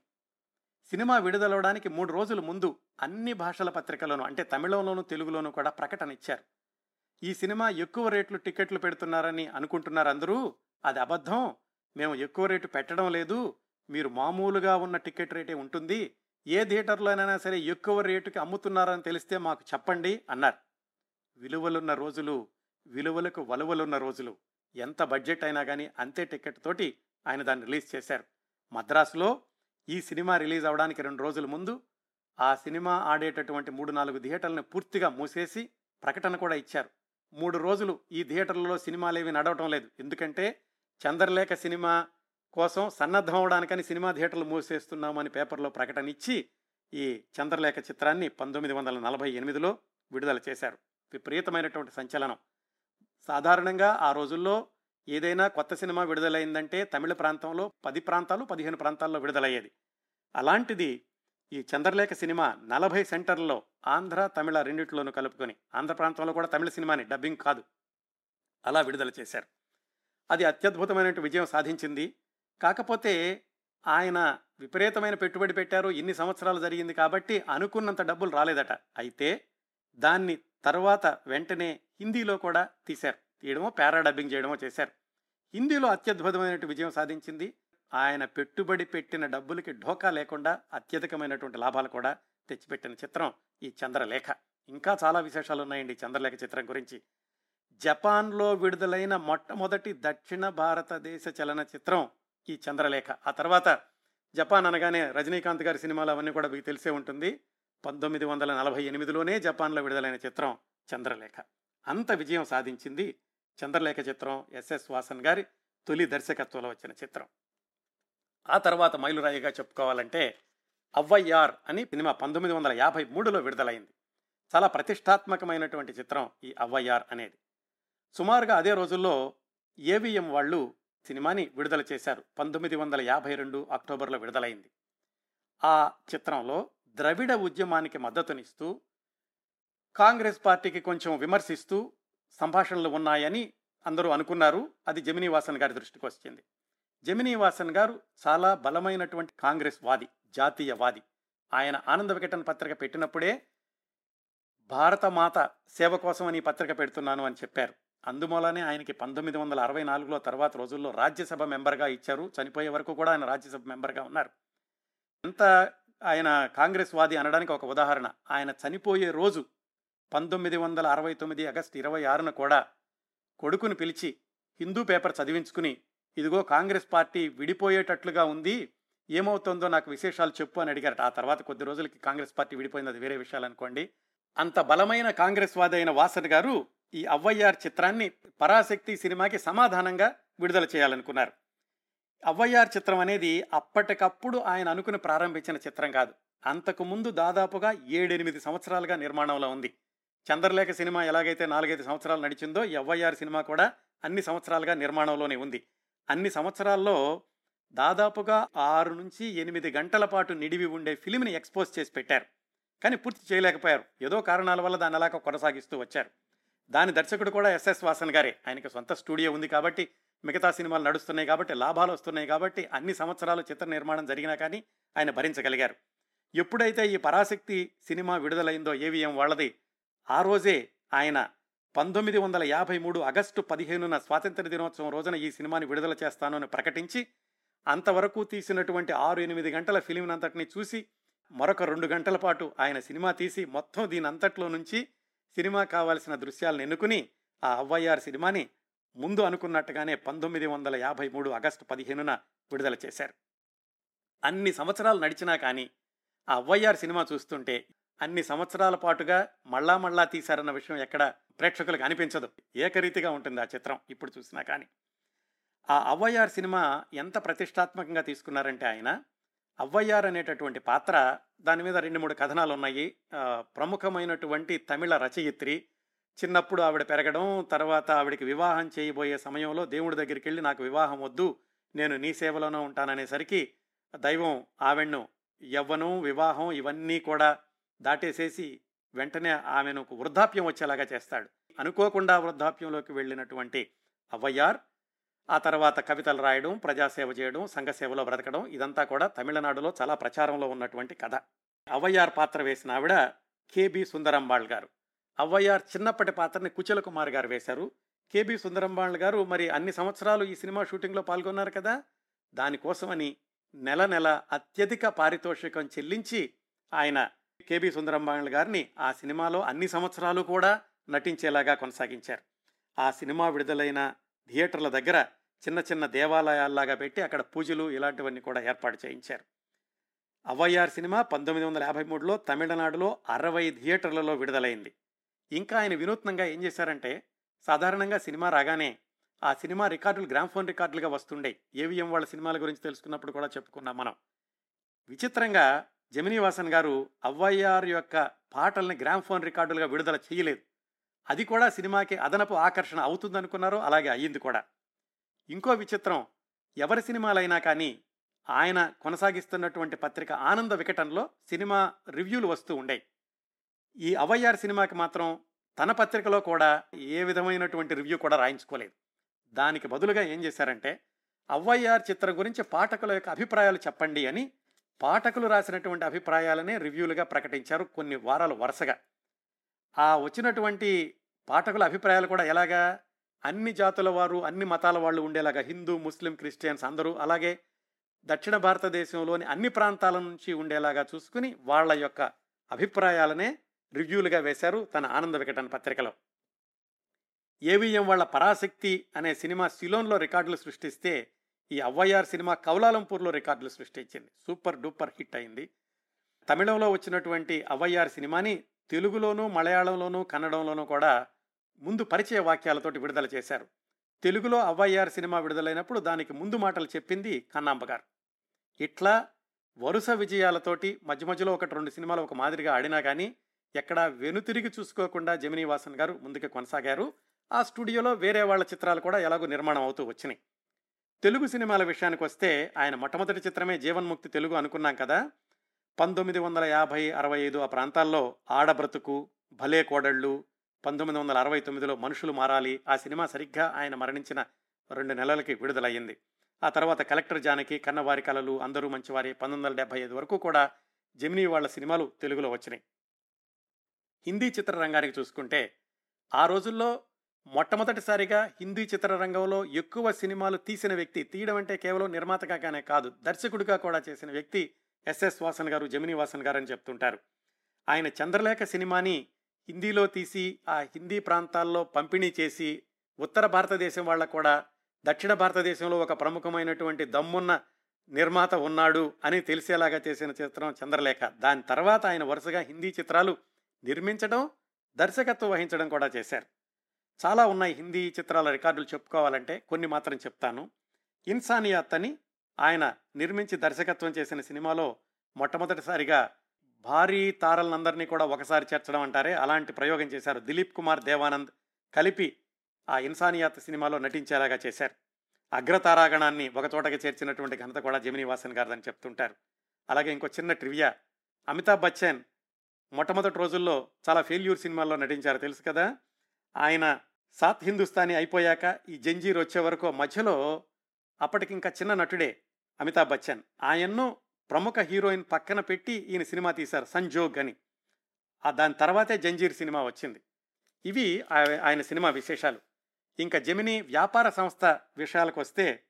Speaker 1: సినిమా విడుదలవడానికి మూడు రోజుల ముందు అన్ని భాషల పత్రికలోనూ అంటే తమిళంలోనూ తెలుగులోనూ కూడా ప్రకటన ఇచ్చారు. ఈ సినిమా ఎక్కువ రేట్లు టికెట్లు పెడుతున్నారని అనుకుంటున్నారు అందరూ అది అబద్ధం. మేము ఎక్కువ రేటు పెట్టడం లేదు. మీరు మామూలుగా ఉన్న టికెట్ రేటే ఉంటుంది. ఏ థియేటర్లోనైనా సరే ఎక్కువ రేటుకి అమ్ముతున్నారని తెలిస్తే మాకు చెప్పండి అన్నారు. విలువలున్న రోజులు విలువలకు వలువలున్న రోజులు. ఎంత బడ్జెట్ అయినా కానీ అంతే టికెట్ తోటి ఆయన దాన్ని రిలీజ్ చేశారు. మద్రాసులో ఈ సినిమా రిలీజ్ అవడానికి రెండు రోజుల ముందు ఆ సినిమా ఆడేటటువంటి మూడు నాలుగు థియేటర్లను పూర్తిగా మూసేసి ప్రకటన కూడా ఇచ్చారు. మూడు రోజులు ఈ థియేటర్లలో సినిమాలు ఏవి నడవటం లేదు. ఎందుకంటే చంద్రలేఖ సినిమా కోసం సన్నద్ధం అవడానికని సినిమా థియేటర్లు మూసేస్తున్నామని పేపర్లో ప్రకటన ఇచ్చి ఈ చంద్రలేఖ చిత్రాన్ని పంతొమ్మిది వందల నలభై ఎనిమిదిలో విడుదల చేశారు. విపరీతమైనటువంటి సంచలనం. సాధారణంగా ఆ రోజుల్లో ఏదైనా కొత్త సినిమా విడుదలైందంటే తమిళ ప్రాంతంలో పది ప్రాంతాలు పదిహేను ప్రాంతాల్లో విడుదలయ్యేది. అలాంటిది ఈ చంద్రలేఖ సినిమా నలభై సెంటర్లలో ఆంధ్ర తమిళ రెండిట్లోనూ కలుపుకొని ఆంధ్ర ప్రాంతంలో కూడా తమిళ సినిమాని డబ్బింగ్ కాదు. అలా విడుదల చేశారు. అది అత్యద్భుతమైన విజయం సాధించింది. కాకపోతే ఆయన విపరీతమైన పెట్టుబడి పెట్టారు. ఇన్ని సంవత్సరాలు జరిగింది కాబట్టి అనుకున్నంత డబ్బులు రాలేదట. అయితే దాన్ని తర్వాత వెంటనే హిందీలో కూడా తీశారు. తీయడమో పారా డబ్బింగ్ చేయడమో చేశారు. హిందీలో అత్యద్భుతమైన విజయం సాధించింది. ఆయన పెట్టుబడి పెట్టిన డబ్బులకి ఢోకా లేకుండా అత్యధికమైనటువంటి లాభాలు కూడా తెచ్చిపెట్టిన చిత్రం ఈ చంద్రలేఖ. ఇంకా చాలా విశేషాలు ఉన్నాయండి ఈ చంద్రలేఖ చిత్రం గురించి. జపాన్లో విడుదలైన మొట్టమొదటి దక్షిణ భారతదేశ చలనచిత్రం ఈ చంద్రలేఖ. ఆ తర్వాత జపాన్ అనగానే రజనీకాంత్ గారి సినిమాలు అవన్నీ కూడా మీకు తెలిసే ఉంటుంది. పంతొమ్మిది వందల నలభై ఎనిమిదిలోనే జపాన్లో విడుదలైన చిత్రం చంద్రలేఖ. అంత విజయం సాధించింది చంద్రలేఖ చిత్రం ఎస్ఎస్ వాసన్ గారి తొలి దర్శకత్వంలో వచ్చిన చిత్రం. ఆ తర్వాత మైలురాయిగా చెప్పుకోవాలంటే అవ్వయ్యార్ అని సినిమా పంతొమ్మిది వందల యాభై మూడులో విడుదలైంది. చాలా ప్రతిష్టాత్మకమైనటువంటి చిత్రం ఈ అవ్వయ్యార్ అనేది. సుమారుగా అదే రోజుల్లో ఏవిఎం వాళ్ళు సినిమాని విడుదల చేశారు. పంతొమ్మిది వందల యాభై రెండు అక్టోబర్లో విడుదలైంది. ఆ చిత్రంలో ద్రవిడ ఉద్యమానికి మద్దతునిస్తూ కాంగ్రెస్ పార్టీకి కొంచెం విమర్శిస్తూ సంభాషణలు ఉన్నాయని అందరూ అనుకున్నారు. అది జమినీ వాసన్ గారి దృష్టికి వచ్చింది. జమినీ వాసన్ గారు చాలా బలమైనటువంటి కాంగ్రెస్ వాది జాతీయవాది ఆయన ఆనంద వికటన్ పత్రిక పెట్టినప్పుడే భారత మాత సేవ కోసం అని పత్రిక పెడుతున్నాను అని చెప్పారు. అందుమూలనే ఆయనకి పంతొమ్మిది వందల అరవై నాలుగులో తర్వాత రోజుల్లో రాజ్యసభ మెంబర్గా ఇచ్చారు. చనిపోయే వరకు కూడా ఆయన రాజ్యసభ మెంబర్గా ఉన్నారు. ఎంత ఆయన కాంగ్రెస్ వాది అనడానికి ఒక ఉదాహరణ. ఆయన చనిపోయే రోజు పంతొమ్మిది వందల అరవై తొమ్మిది ఆగస్టు ఇరవై ఆరున కూడా కొడుకుని పిలిచి హిందూ పేపర్ చదివించుకుని ఇదిగో కాంగ్రెస్ పార్టీ విడిపోయేటట్లుగా ఉంది ఏమవుతుందో నాకు విశేషాలు చెప్పు అని అడిగారట. ఆ తర్వాత కొద్ది రోజులకి కాంగ్రెస్ పార్టీ విడిపోయింది. అది వేరే విషయాలు అనుకోండి అంత బలమైన కాంగ్రెస్ వాది అయిన వాసన్ గారు ఈ అవ్వయ్యార్ చిత్రాన్ని పరాశక్తి సినిమాకి సమాధానంగా విడుదల చేయాలనుకున్నారు. అవ్వయ్యార్ చిత్రం అనేది అప్పటికప్పుడు ఆయన అనుకుని ప్రారంభించిన చిత్రం కాదు. అంతకు ముందు దాదాపుగా ఏడెనిమిది సంవత్సరాలుగా నిర్మాణంలో ఉంది. చంద్రలేఖ సినిమా ఎలాగైతే నాలుగైదు సంవత్సరాలు నడిచిందో ఎవ్వయ్యార్ సినిమా కూడా అన్ని సంవత్సరాలుగా నిర్మాణంలోనే ఉంది. అన్ని సంవత్సరాల్లో దాదాపుగా ఆరు నుంచి ఎనిమిది గంటల పాటు నిడివి ఉండే ఫిలింని ఎక్స్పోజ్ చేసి పెట్టారు. కానీ పూర్తి చేయలేకపోయారు. ఏదో కారణాల వల్ల దాన్ని అలాగ కొనసాగిస్తూ వచ్చారు. దాని దర్శకుడు కూడా ఎస్ఎస్ వాసన్ గారే. ఆయనకి సొంత స్టూడియో ఉంది కాబట్టి మిగతా సినిమాలు నడుస్తున్నాయి కాబట్టి లాభాలు వస్తున్నాయి కాబట్టి అన్ని సంవత్సరాలు చిత్ర నిర్మాణం జరిగినా కానీ ఆయన భరించగలిగారు. ఎప్పుడైతే ఈ పరాశక్తి సినిమా విడుదలైందో ఏవిఎం వాళ్ళది ఆ రోజే ఆయన పంతొమ్మిది వందల యాభై మూడు ఆగస్టు పదిహేనున స్వాతంత్ర దినోత్సవం రోజున ఈ సినిమాని విడుదల చేస్తాను అని ప్రకటించి అంతవరకు తీసినటువంటి ఆరు ఎనిమిది గంటల ఫిలిం అంతటిని చూసి మరొక రెండు గంటల పాటు ఆయన సినిమా తీసి మొత్తం దీని అంతట్లో నుంచి సినిమా కావాల్సిన దృశ్యాలను ఎన్నుకుని ఆ అవ్వయ్యార్ సినిమాని ముందు అనుకున్నట్టుగానే పంతొమ్మిది వందల యాభై మూడు ఆగస్టు పదిహేనున విడుదల చేశారు. అన్ని సంవత్సరాలు నడిచినా కానీ ఆ అవ్వయ్యార్ సినిమా చూస్తుంటే అన్ని సంవత్సరాల పాటుగా మళ్ళా మళ్ళా తీశారన్న విషయం ఎక్కడ ప్రేక్షకులకు అనిపించదు. ఏకరీతిగా ఉంటుంది ఆ చిత్రం ఇప్పుడు చూసినా కానీ. ఆ అవ్వయ్యార్ సినిమా ఎంత ప్రతిష్టాత్మకంగా తీసుకున్నారంటే ఆయన అవ్వయ్యార్ అనేటటువంటి పాత్ర దాని మీద రెండు మూడు కథనాలు ఉన్నాయి ప్రముఖమైనటువంటి తమిళ రచయిత్రి చిన్నప్పుడు ఆవిడ పెరగడం తర్వాత ఆవిడకి వివాహం చేయబోయే సమయంలో దేవుడి దగ్గరికి వెళ్ళి నాకు వివాహం వద్దు నేను నీ సేవలోనే ఉంటాననేసరికి దైవం ఆవిడను యవ్వనం వివాహం ఇవన్నీ కూడా దాటేసేసి వెంటనే ఆమెను ఒక వృద్ధాప్యం వచ్చేలాగా చేస్తాడు. అనుకోకుండా వృద్ధాప్యంలోకి వెళ్ళినటువంటి అవ్వయ్యార్ ఆ తర్వాత కవితలు రాయడం ప్రజాసేవ చేయడం సంఘసేవలో బ్రతకడం ఇదంతా కూడా తమిళనాడులో చాలా ప్రచారంలో ఉన్నటువంటి కథ. అవ్వయ్యార్ పాత్ర వేసిన ఆవిడ కేబి సుందరంబాళ్ గారు. అవ్వయ్యార్ చిన్నప్పటి పాత్రని కుచల కుమార్ గారు వేశారు. కేబి సుందరంబాళ్ గారు మరి అన్ని సంవత్సరాలు ఈ సినిమా షూటింగ్లో పాల్గొన్నారు కదా! దానికోసమని నెల నెల అత్యధిక పారితోషికం చెల్లించి ఆయన కేబి సుందరంబాళ్ గారిని ఆ సినిమాలో అన్ని సంవత్సరాలు కూడా నటించేలాగా కొనసాగించారు. ఆ సినిమా విడుదలైన థియేటర్ల దగ్గర చిన్న చిన్న దేవాలయాల్లాగా పెట్టి అక్కడ పూజలు ఇలాంటివన్నీ కూడా ఏర్పాటు చేయించారు. అవ్వయ్యార్ సినిమా పంతొమ్మిది వందల యాభై మూడులో తమిళనాడులో అరవై థియేటర్లలో విడుదలైంది. ఇంకా ఆయన వినూత్నంగా ఏం చేశారంటే సాధారణంగా సినిమా రాగానే ఆ సినిమా రికార్డులు గ్రామ్ఫోన్ రికార్డులుగా వస్తుండే ఏవిఎం వాళ్ళ సినిమాల గురించి తెలుసుకున్నప్పుడు కూడా చెప్పుకున్నాం మనం. విచిత్రంగా జమినీ వాసన్ గారు అవ్వయ్యార్ యొక్క పాటల్ని గ్రామ్ఫోన్ రికార్డులుగా విడుదల చేయలేదు. అది కూడా సినిమాకి అదనపు ఆకర్షణ అవుతుందనుకున్నారు అలాగే అయ్యింది కూడా. ఇంకో విచిత్రం. ఎవరి సినిమాలైనా కానీ ఆయన కొనసాగిస్తున్నటువంటి పత్రిక ఆనంద వికటంలో సినిమా రివ్యూలు వస్తూ ఉండేవి ఈ అవయ్యార్ సినిమాకి మాత్రం తన పత్రికలో కూడా ఏ విధమైనటువంటి రివ్యూ కూడా రాయించుకోలేదు. దానికి బదులుగా ఏం చేశారంటే అవ్వయ్యార్ చిత్రం గురించి పాఠకుల యొక్క అభిప్రాయాలు చెప్పండి అని పాఠకులు రాసినటువంటి అభిప్రాయాలనే రివ్యూలుగా ప్రకటించారు కొన్ని వారాలు వరుసగా. ఆ వచ్చినటువంటి పాఠకుల అభిప్రాయాలు కూడా ఎలాగా అన్ని జాతుల వారు అన్ని మతాల వాళ్ళు ఉండేలాగా హిందూ ముస్లిం క్రిస్టియన్స్ అందరూ అలాగే దక్షిణ భారతదేశంలోని అన్ని ప్రాంతాల నుంచి ఉండేలాగా చూసుకుని వాళ్ళ యొక్క అభిప్రాయాలనే రివ్యూలుగా వేశారు తన ఆనంద వికటన్ పత్రికలో. ఏవిఎం వాళ్ళ పరాశక్తి అనే సినిమా సిలోన్లో రికార్డులు సృష్టిస్తే ఈ అవ్వయ్యార్ సినిమా కౌలాలంపూర్లో రికార్డులు సృష్టించింది. సూపర్ డూపర్ హిట్ అయింది. తమిళంలో వచ్చినటువంటి అవ్వయ్యార్ సినిమాని తెలుగులోనూ మలయాళంలోనూ కన్నడంలోనూ కూడా ముందు పరిచయ వాక్యాలతోటి విడుదల చేశారు. తెలుగులో అవ్వయ్యార్ సినిమా విడుదలైనప్పుడు దానికి ముందు మాటలు చెప్పింది కన్నాంబ గారు. ఇట్లా వరుస విజయాలతోటి మధ్య మధ్యలో ఒకటి రెండు సినిమాలు ఒక మాదిరిగా ఆడినా కానీ ఎక్కడా వెనుతిరిగి చూసుకోకుండా జమినీ వాసన్ గారు ముందుకు కొనసాగారు. ఆ స్టూడియోలో వేరే వాళ్ళ చిత్రాలు కూడా ఎలాగో నిర్మాణం అవుతూ వచ్చినాయి. తెలుగు సినిమాల విషయానికి వస్తే ఆయన మొట్టమొదటి చిత్రమే జీవన్ముక్తి తెలుగు అనుకున్నాం కదా. పంతొమ్మిది వందల యాభై అరవై ఐదు ఆ ప్రాంతాల్లో ఆడబ్రతుకు భలే కోడళ్ళు పంతొమ్మిది వందల అరవై తొమ్మిదిలో మనుషులు మారాలి. ఆ సినిమా సరిగ్గా ఆయన మరణించిన రెండు నెలలకి విడుదలయ్యింది. ఆ తర్వాత కలెక్టర్ జానకి కన్నవారి కళలు అందరూ మంచివారి పంతొమ్మిది వందల డెబ్బై ఐదు వరకు కూడా జమినీ వాళ్ళ సినిమాలు తెలుగులో వచ్చినాయి. హిందీ చిత్రరంగానికి చూసుకుంటే ఆ రోజుల్లో మొట్టమొదటిసారిగా హిందీ చిత్రరంగంలో ఎక్కువ సినిమాలు తీసిన వ్యక్తి తీయడం అంటే కేవలం నిర్మాతగానే కాదు దర్శకుడిగా కూడా చేసిన వ్యక్తి ఎస్ఎస్ వాసన్ గారు జమినీ వాసన్ గారు అని చెప్తుంటారు. ఆయన చంద్రలేఖ సినిమాని హిందీలో తీసి ఆ హిందీ ప్రాంతాల్లో పంపిణీ చేసి ఉత్తర భారతదేశం వాళ్ళకు కూడా దక్షిణ భారతదేశంలో ఒక ప్రముఖమైనటువంటి దమ్మున్న నిర్మాత ఉన్నాడు అని తెలిసేలాగా చేసిన చిత్రం చంద్రలేఖ. దాని తర్వాత ఆయన వరుసగా హిందీ చిత్రాలు నిర్మించడం దర్శకత్వం వహించడం కూడా చేశారు. చాలా ఉన్నాయి హిందీ చిత్రాల రికార్డులు చెప్పుకోవాలంటే కొన్ని మాత్రం చెప్తాను. ఇన్సానియాత్ అని ఆయన నిర్మించి దర్శకత్వం చేసిన సినిమాలో మొట్టమొదటిసారిగా భారీ తారలందరినీ కూడా ఒకసారి చేర్చడం అంటారే. అలాంటి ప్రయోగం చేశారు దిలీప్ కుమార్ దేవానంద్ కలిపి ఆ ఇన్సానియాత్ సినిమాలో నటించేలాగా చేశారు. అగ్రతారాగణాన్ని ఒకచోటకి చేర్చినటువంటి ఘనత కూడా జమినీవాసన్ గారిదని చెప్తుంటారు. అలాగే ఇంకో చిన్న ట్రివియా. అమితాబ్ బచ్చన్ మొట్టమొదటి రోజుల్లో చాలా ఫెయిల్యూర్ సినిమాల్లో నటించారు. తెలుసు కదా? ఆయన సాత్ హిందుస్థానీ అయిపోయాక ఈ జంజీర్ వచ్చే వరకు మధ్యలో అప్పటికింకా చిన్న నటుడే అమితాబ్ బచ్చన్. ఆయన్ను ప్రముఖ హీరోయిన్ పక్కన పెట్టి ఈయన సినిమా తీశారు సంజోగ్ అని. ఆ దాని తర్వాతే జంజీర్ సినిమా వచ్చింది. ఇవి ఆయన సినిమా విశేషాలు. ఇంకా జమిని వ్యాపార సంస్థ విషయాలకు వస్తే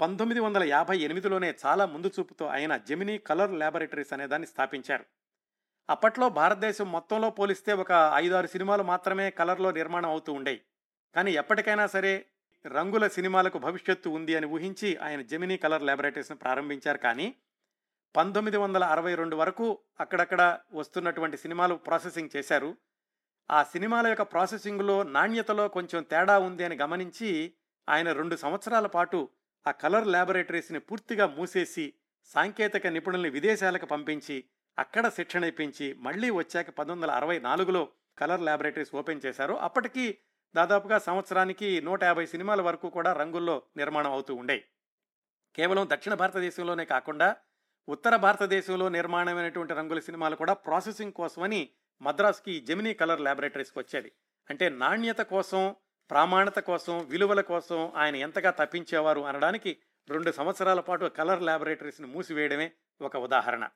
Speaker 1: పంతొమ్మిది వందల యాభై ఎనిమిదిలోనే చాలా ముందు చూపుతో ఆయన జెమినీ కలర్ ల్యాబొరేటరీస్ అనే దాన్ని స్థాపించారు. అప్పట్లో భారతదేశం మొత్తంలో పోలిస్తే ఒక ఐదారు సినిమాలు మాత్రమే కలర్లో నిర్మాణం అవుతూ ఉండేవి కానీ ఎప్పటికైనా సరే రంగుల సినిమాలకు భవిష్యత్తు ఉంది అని ఊహించి ఆయన జెమినీ కలర్ ల్యాబొరేటరీస్ని ప్రారంభించారు. కానీ పంతొమ్మిది వందల అరవై రెండు వరకు అక్కడక్కడ వస్తున్నటువంటి సినిమాలు ప్రాసెసింగ్ చేశారు. ఆ సినిమాల యొక్క ప్రాసెసింగ్లో నాణ్యతలో కొంచెం తేడా ఉంది అని గమనించి ఆయన రెండు సంవత్సరాల పాటు ఆ కలర్ ల్యాబొరేటరీస్ని పూర్తిగా మూసేసి సాంకేతిక నిపుణుల్ని విదేశాలకు పంపించి అక్కడ శిక్షణ ఇప్పించి మళ్ళీ వచ్చాక పంతొమ్మిది వందల అరవై నాలుగులో కలర్ ల్యాబొరేటరీస్ ఓపెన్ చేశారు. అప్పటికి దాదాపుగా సంవత్సరానికి నూట యాభై సినిమాల వరకు కూడా రంగుల్లో నిర్మాణం అవుతూ ఉండే. కేవలం దక్షిణ భారతదేశంలోనే కాకుండా ఉత్తర భారతదేశంలో నిర్మాణమైనటువంటి రంగుల సినిమాలు కూడా ప్రాసెసింగ్ కోసమని మద్రాస్కి జెమినీ కలర్ ల్యాబొరేటరీస్కి వచ్చేది అంటే నాణ్యత కోసం ప్రామాణిత కోసం విలువల కోసం ఆయన ఎంతగా తప్పించేవారు అనడానికి రెండు సంవత్సరాల పాటు కలర్ ల్యాబొరేటరీస్ని మూసివేయడమే ఒక ఉదాహరణ.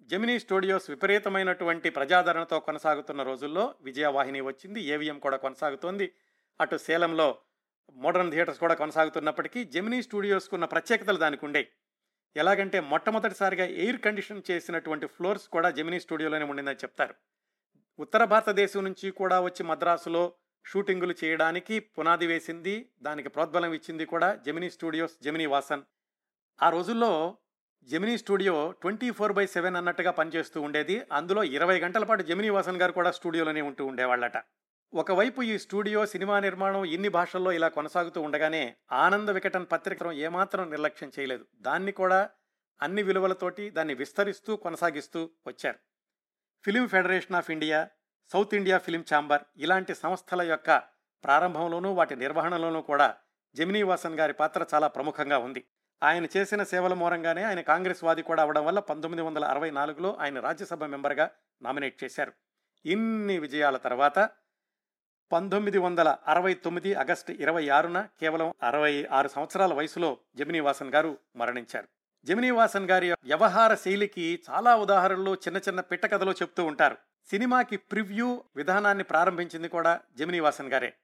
Speaker 1: జెమినీ స్టూడియోస్ విపరీతమైనటువంటి ప్రజాదరణతో కొనసాగుతున్న రోజుల్లో విజయవాహిని వచ్చింది ఏవిఎం కూడా కొనసాగుతోంది. అటు సేలంలో మోడర్న్ థియేటర్స్ కూడా కొనసాగుతున్నప్పటికీ జెమినీ స్టూడియోస్కు ఉన్న ప్రత్యేకతలు దానికి ఉండేవి. ఎలాగంటే మొట్టమొదటిసారిగా ఎయిర్ కండిషన్ చేసినటువంటి ఫ్లోర్స్ కూడా జెమినీ స్టూడియోలోనే ఉండిందని చెప్తారు. ఉత్తర భారతదేశం నుంచి కూడా వచ్చి మద్రాసులో షూటింగులు చేయడానికి పునాది వేసింది దానికి ప్రోద్బలం ఇచ్చింది కూడా జెమినీ స్టూడియోస్ జెమినీ వాసన్. ఆ రోజుల్లో Gemini studio twenty four by seven అన్నట్టుగా పనిచేస్తూ ఉండేది. అందులో ఇరవై గంటల పాటు జెమినీ వాసన్ గారు కూడా స్టూడియోలోనే ఉంటూ ఉండేవాళ్ళట. ఒకవైపు ఈ స్టూడియో సినిమా నిర్మాణం ఇన్ని భాషల్లో ఇలా కొనసాగుతూ ఉండగానే ఆనంద వికటన్ పత్రిక ఏమాత్రం నిర్లక్ష్యం చేయలేదు. దాన్ని కూడా అన్ని విలువలతోటి దాన్ని విస్తరిస్తూ కొనసాగిస్తూ వచ్చారు. Film federation of India South India film chamber ఇలాంటి సంస్థల యొక్క ప్రారంభంలోనూ వాటి నిర్వహణలోనూ కూడా జమినీవాసన్ గారి పాత్ర చాలా ప్రముఖంగా ఉంది. ఆయన చేసిన సేవల మూలంగానే ఆయన కాంగ్రెస్ వాది కూడా అవడం వల్ల పంతొమ్మిది వందల అరవై నాలుగులో ఆయన రాజ్యసభ మెంబర్గా నామినేట్ చేశారు. ఇన్ని విజయాల తర్వాత పంతొమ్మిది వందల అరవై తొమ్మిది ఆగస్టు ఇరవై ఆరున కేవలం అరవై ఆరు సంవత్సరాల వయసులో జమినీవాసన్ గారు మరణించారు. జమినీవాసన్ గారి వ్యవహార శైలికి చాలా ఉదాహరణలు చిన్న చిన్న పిట్టకథలో చెప్తూ ఉంటారు. సినిమాకి ప్రివ్యూ విధానాన్ని ప్రారంభించింది కూడా జమినీవాసన్ గారే.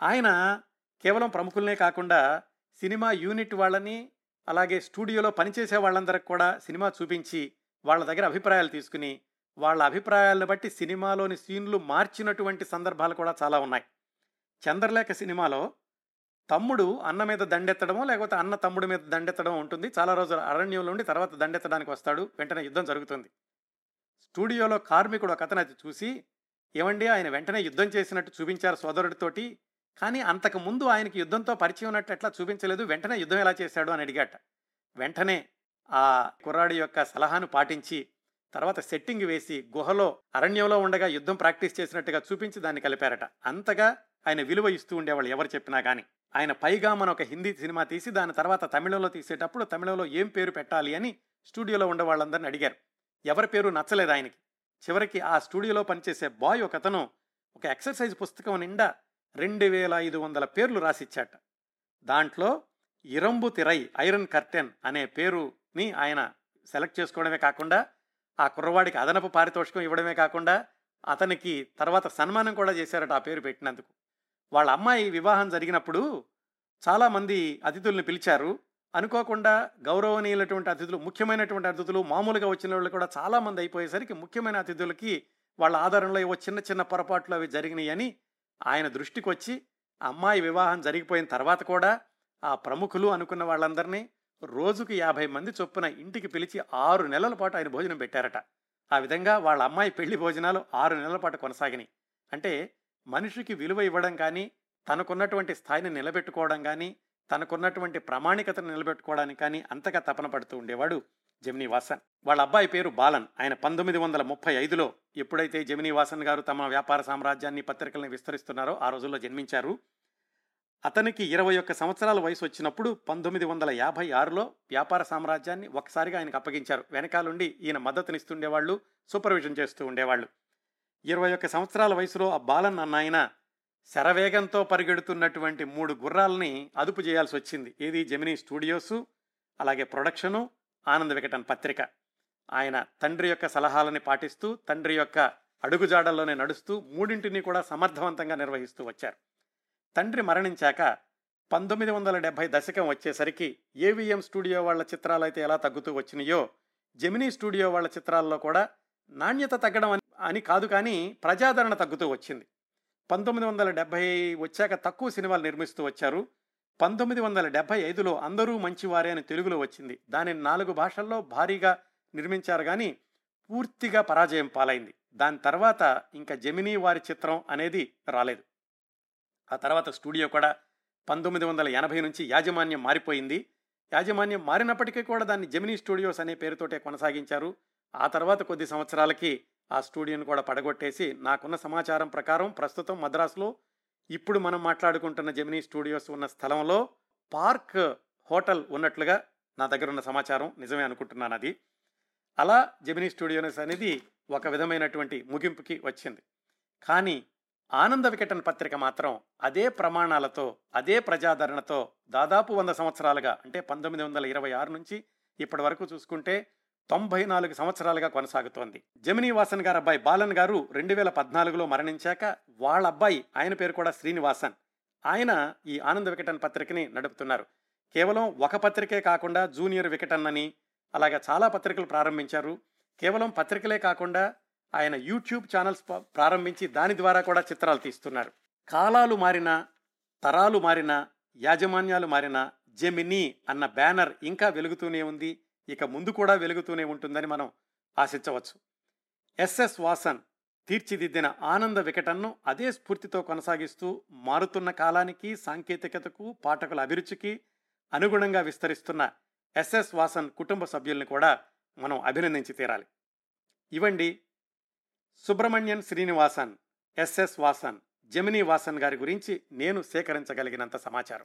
Speaker 1: ఆయన కేవలం ప్రముఖులనే కాకుండా సినిమా యూనిట్ వాళ్ళని అలాగే స్టూడియోలో పనిచేసే వాళ్ళందరికి కూడా సినిమా చూపించి వాళ్ళ దగ్గర అభిప్రాయాలు తీసుకుని వాళ్ళ అభిప్రాయాలను బట్టి సినిమాలోని సీన్లు మార్చినటువంటి సందర్భాలు కూడా చాలా ఉన్నాయి. చంద్రలేఖ సినిమాలో తమ్ముడు అన్న మీద దండెత్తడమో లేకపోతే అన్న తమ్ముడి మీద దండెత్తడం ఉంటుంది. చాలా రోజులు అరణ్యంలో ఉండి తర్వాత దండెత్తడానికి వస్తాడు. వెంటనే యుద్ధం జరుగుతుంది. స్టూడియోలో కార్మికుడు ఒక అతను అది చూసి ఏమండి ఆయన వెంటనే యుద్ధం చేసినట్టు చూపించారు సోదరుడితోటి. కానీ అంతకు ముందు ఆయనకి యుద్ధంతో పరిచయం ఉన్నట్టు ఎట్లా చూపించలేదు. వెంటనే యుద్ధం ఎలా చేశాడు? అని అడిగాట. వెంటనే ఆ కుర్రాడి యొక్క సలహాను పాటించి తర్వాత సెట్టింగ్ వేసి గుహలో అరణ్యంలో ఉండగా యుద్ధం ప్రాక్టీస్ చేసినట్టుగా చూపించి దాన్ని కలిపారట. అంతగా ఆయన విలువ ఇస్తూ ఉండేవాళ్ళు ఎవరు చెప్పినా కానీ ఆయన పైగా మన ఒక హిందీ సినిమా తీసి దాని తర్వాత తమిళంలో తీసేటప్పుడు తమిళంలో ఏం పేరు పెట్టాలి అని స్టూడియోలో ఉండే వాళ్ళందరిని అడిగారు. ఎవరి పేరు నచ్చలేదు ఆయనకి. చివరికి ఆ స్టూడియోలో పనిచేసే బాయ్ ఒక అతను ఒక ఎక్సర్సైజ్ పుస్తకం నిండా రెండు వేల ఐదు వందల పేర్లు రాసిచ్చాట. దాంట్లో ఇరంబు తిరై ఐరన్ కర్టెన్ అనే పేరుని ఆయన సెలెక్ట్ చేసుకోవడమే కాకుండా ఆ కుర్రవాడికి అదనపు పారితోషికం ఇవ్వడమే కాకుండా అతనికి తర్వాత సన్మానం కూడా చేశారట ఆ పేరు పెట్టినందుకు. వాళ్ళ అమ్మాయి వివాహం జరిగినప్పుడు చాలామంది అతిథుల్ని పిలిచారు. అనుకోకుండా గౌరవనీయులటువంటి అతిథులు ముఖ్యమైనటువంటి అతిథులు మామూలుగా వచ్చిన వాళ్ళు కూడా చాలామంది అయిపోయేసరికి ముఖ్యమైన అతిథులకి వాళ్ళ ఆధారంలో ఏవో చిన్న చిన్న పొరపాట్లు అవి జరిగినాయని ఆయన దృష్టికి వచ్చి అమ్మాయి వివాహం జరిగిపోయిన తర్వాత కూడా ఆ ప్రముఖులు అనుకున్న వాళ్ళందరినీ రోజుకు యాభై మంది చొప్పున ఇంటికి పిలిచి ఆరు నెలల పాటు ఆయన భోజనం పెట్టారట. ఆ విధంగా వాళ్ళ అమ్మాయి పెళ్ళి భోజనాలు ఆరు నెలల పాటు కొనసాగినాయి. అంటే మనిషికి విలువ ఇవ్వడం కానీ తనకున్నటువంటి స్థాయిని నిలబెట్టుకోవడం కానీ తనకున్నటువంటి ప్రామాణికతను నిలబెట్టుకోవడానికి కానీ అంతగా తపన పడుతూ ఉండేవాడు జమినీ వాసన్ వాళ్ళ అబ్బాయి పేరు బాలన్. ఆయన పంతొమ్మిది వందల ముప్పై ఐదులో ఎప్పుడైతే జమినీ వాసన్ గారు తమ వ్యాపార సామ్రాజ్యాన్ని పత్రికల్ని విస్తరిస్తున్నారో ఆ రోజుల్లో జన్మించారు. అతనికి ఇరవై ఒక్క సంవత్సరాల వయసు వచ్చినప్పుడు పంతొమ్మిది వందల యాభై ఆరులో వ్యాపార సామ్రాజ్యాన్ని ఒకసారిగా ఆయనకు అప్పగించారు. వెనకాలుండి ఈయన మద్దతునిస్తుండేవాళ్ళు సూపర్విజన్ చేస్తూ ఉండేవాళ్ళు. ఇరవై ఒక్క సంవత్సరాల వయసులో ఆ బాలన్ అన్న ఆయన శరవేగంతో పరిగెడుతున్నటువంటి మూడు గుర్రాలని అదుపు చేయాల్సి వచ్చింది. ఏది? జమినీ స్టూడియోసు అలాగే ప్రొడక్షను ఆనంద వికటన్ పత్రిక. ఆయన తండ్రి యొక్క సలహాలని పాటిస్తూ తండ్రి యొక్క అడుగుజాడల్లోనే నడుస్తూ మూడింటిని కూడా సమర్థవంతంగా నిర్వహిస్తూ వచ్చారు. తండ్రి మరణించాక పంతొమ్మిది వందల డెబ్భై దశకం వచ్చేసరికి ఏవిఎం స్టూడియో వాళ్ళ చిత్రాలు అయితే ఎలా తగ్గుతూ వచ్చినాయో జెమినీ స్టూడియో వాళ్ళ చిత్రాల్లో కూడా నాణ్యత తగ్గడం అని- అని కాదు కానీ ప్రజాదరణ తగ్గుతూ వచ్చింది. పంతొమ్మిది వందల డెబ్భై వచ్చాక తక్కువ సినిమాలు నిర్మిస్తూ వచ్చారు. పంతొమ్మిది వందల డెబ్భై ఐదులో అందరూ మంచివారే అని తెలుగులో వచ్చింది. దానిని నాలుగు భాషల్లో భారీగా నిర్మించారు కానీ పూర్తిగా పరాజయం పాలైంది. దాని తర్వాత ఇంకా జెమినీ వారి చిత్రం అనేది రాలేదు. ఆ తర్వాత స్టూడియో కూడా పంతొమ్మిది వందల ఎనభై నుంచి యాజమాన్యం మారిపోయింది. యాజమాన్యం మారినప్పటికీ కూడా దాన్ని జెమినీ స్టూడియోస్ అనే పేరుతోటే కొనసాగించారు. ఆ తర్వాత కొద్ది సంవత్సరాలకి ఆ స్టూడియోని కూడా పడగొట్టేసి నాకున్న సమాచారం ప్రకారం ప్రస్తుతం మద్రాసులో ఇప్పుడు మనం మాట్లాడుకుంటున్న జెమినీ స్టూడియోస్ ఉన్న స్థలంలో పార్క్ హోటల్ ఉన్నట్లుగా నా దగ్గర ఉన్న సమాచారం నిజమే అనుకుంటున్నాను అది. అలా జెమినీ స్టూడియోస్ అనేది ఒక విధమైనటువంటి ముగింపుకి వచ్చింది. కానీ ఆనంద వికటన్ పత్రిక మాత్రం అదే ప్రమాణాలతో అదే ప్రజాదరణతో దాదాపు వంద సంవత్సరాలుగా అంటే పంతొమ్మిది వందల ఇరవై ఆరు నుంచి ఇప్పటి వరకు చూసుకుంటే తొంభై నాలుగు సంవత్సరాలుగా కొనసాగుతోంది. జమినీ వాసన్ గారు అబ్బాయి బాలన్ గారు రెండు వేల పద్నాలుగులో మరణించాక వాళ్ళ అబ్బాయి ఆయన పేరు కూడా శ్రీనివాసన్. ఆయన ఈ ఆనంద వికటన్ పత్రికని నడుపుతున్నారు. కేవలం ఒక పత్రికే కాకుండా జూనియర్ వికటన్ అని అలాగే చాలా పత్రికలు ప్రారంభించారు. కేవలం పత్రికలే కాకుండా ఆయన యూట్యూబ్ ఛానల్స్ ప్రారంభించి దాని ద్వారా కూడా చిత్రాలు తీస్తున్నారు. కాలాలు మారినా తరాలు మారినా యాజమాన్యాలు మారినా జెమినీ అన్న బ్యానర్ ఇంకా వెలుగుతూనే ఉంది. ఇక ముందు కూడా వెలుగుతూనే ఉంటుందని మనం ఆశించవచ్చు. ఎస్ఎస్ వాసన్ తీర్చిదిద్దిన ఆనంద వికటన్ను అదే స్ఫూర్తితో కొనసాగిస్తూ మారుతున్న కాలానికి సాంకేతికతకు పాఠకుల అభిరుచికి అనుగుణంగా విస్తరిస్తున్న ఎస్ఎస్ వాసన్ కుటుంబ సభ్యుల్ని కూడా మనం అభినందించి తీరాలి. ఇవండి సుబ్రహ్మణ్యన్ శ్రీనివాసన్ ఎస్ఎస్ వాసన్ జమినీ వాసన్ గారి గురించి నేను సేకరించగలిగినంత సమాచారం.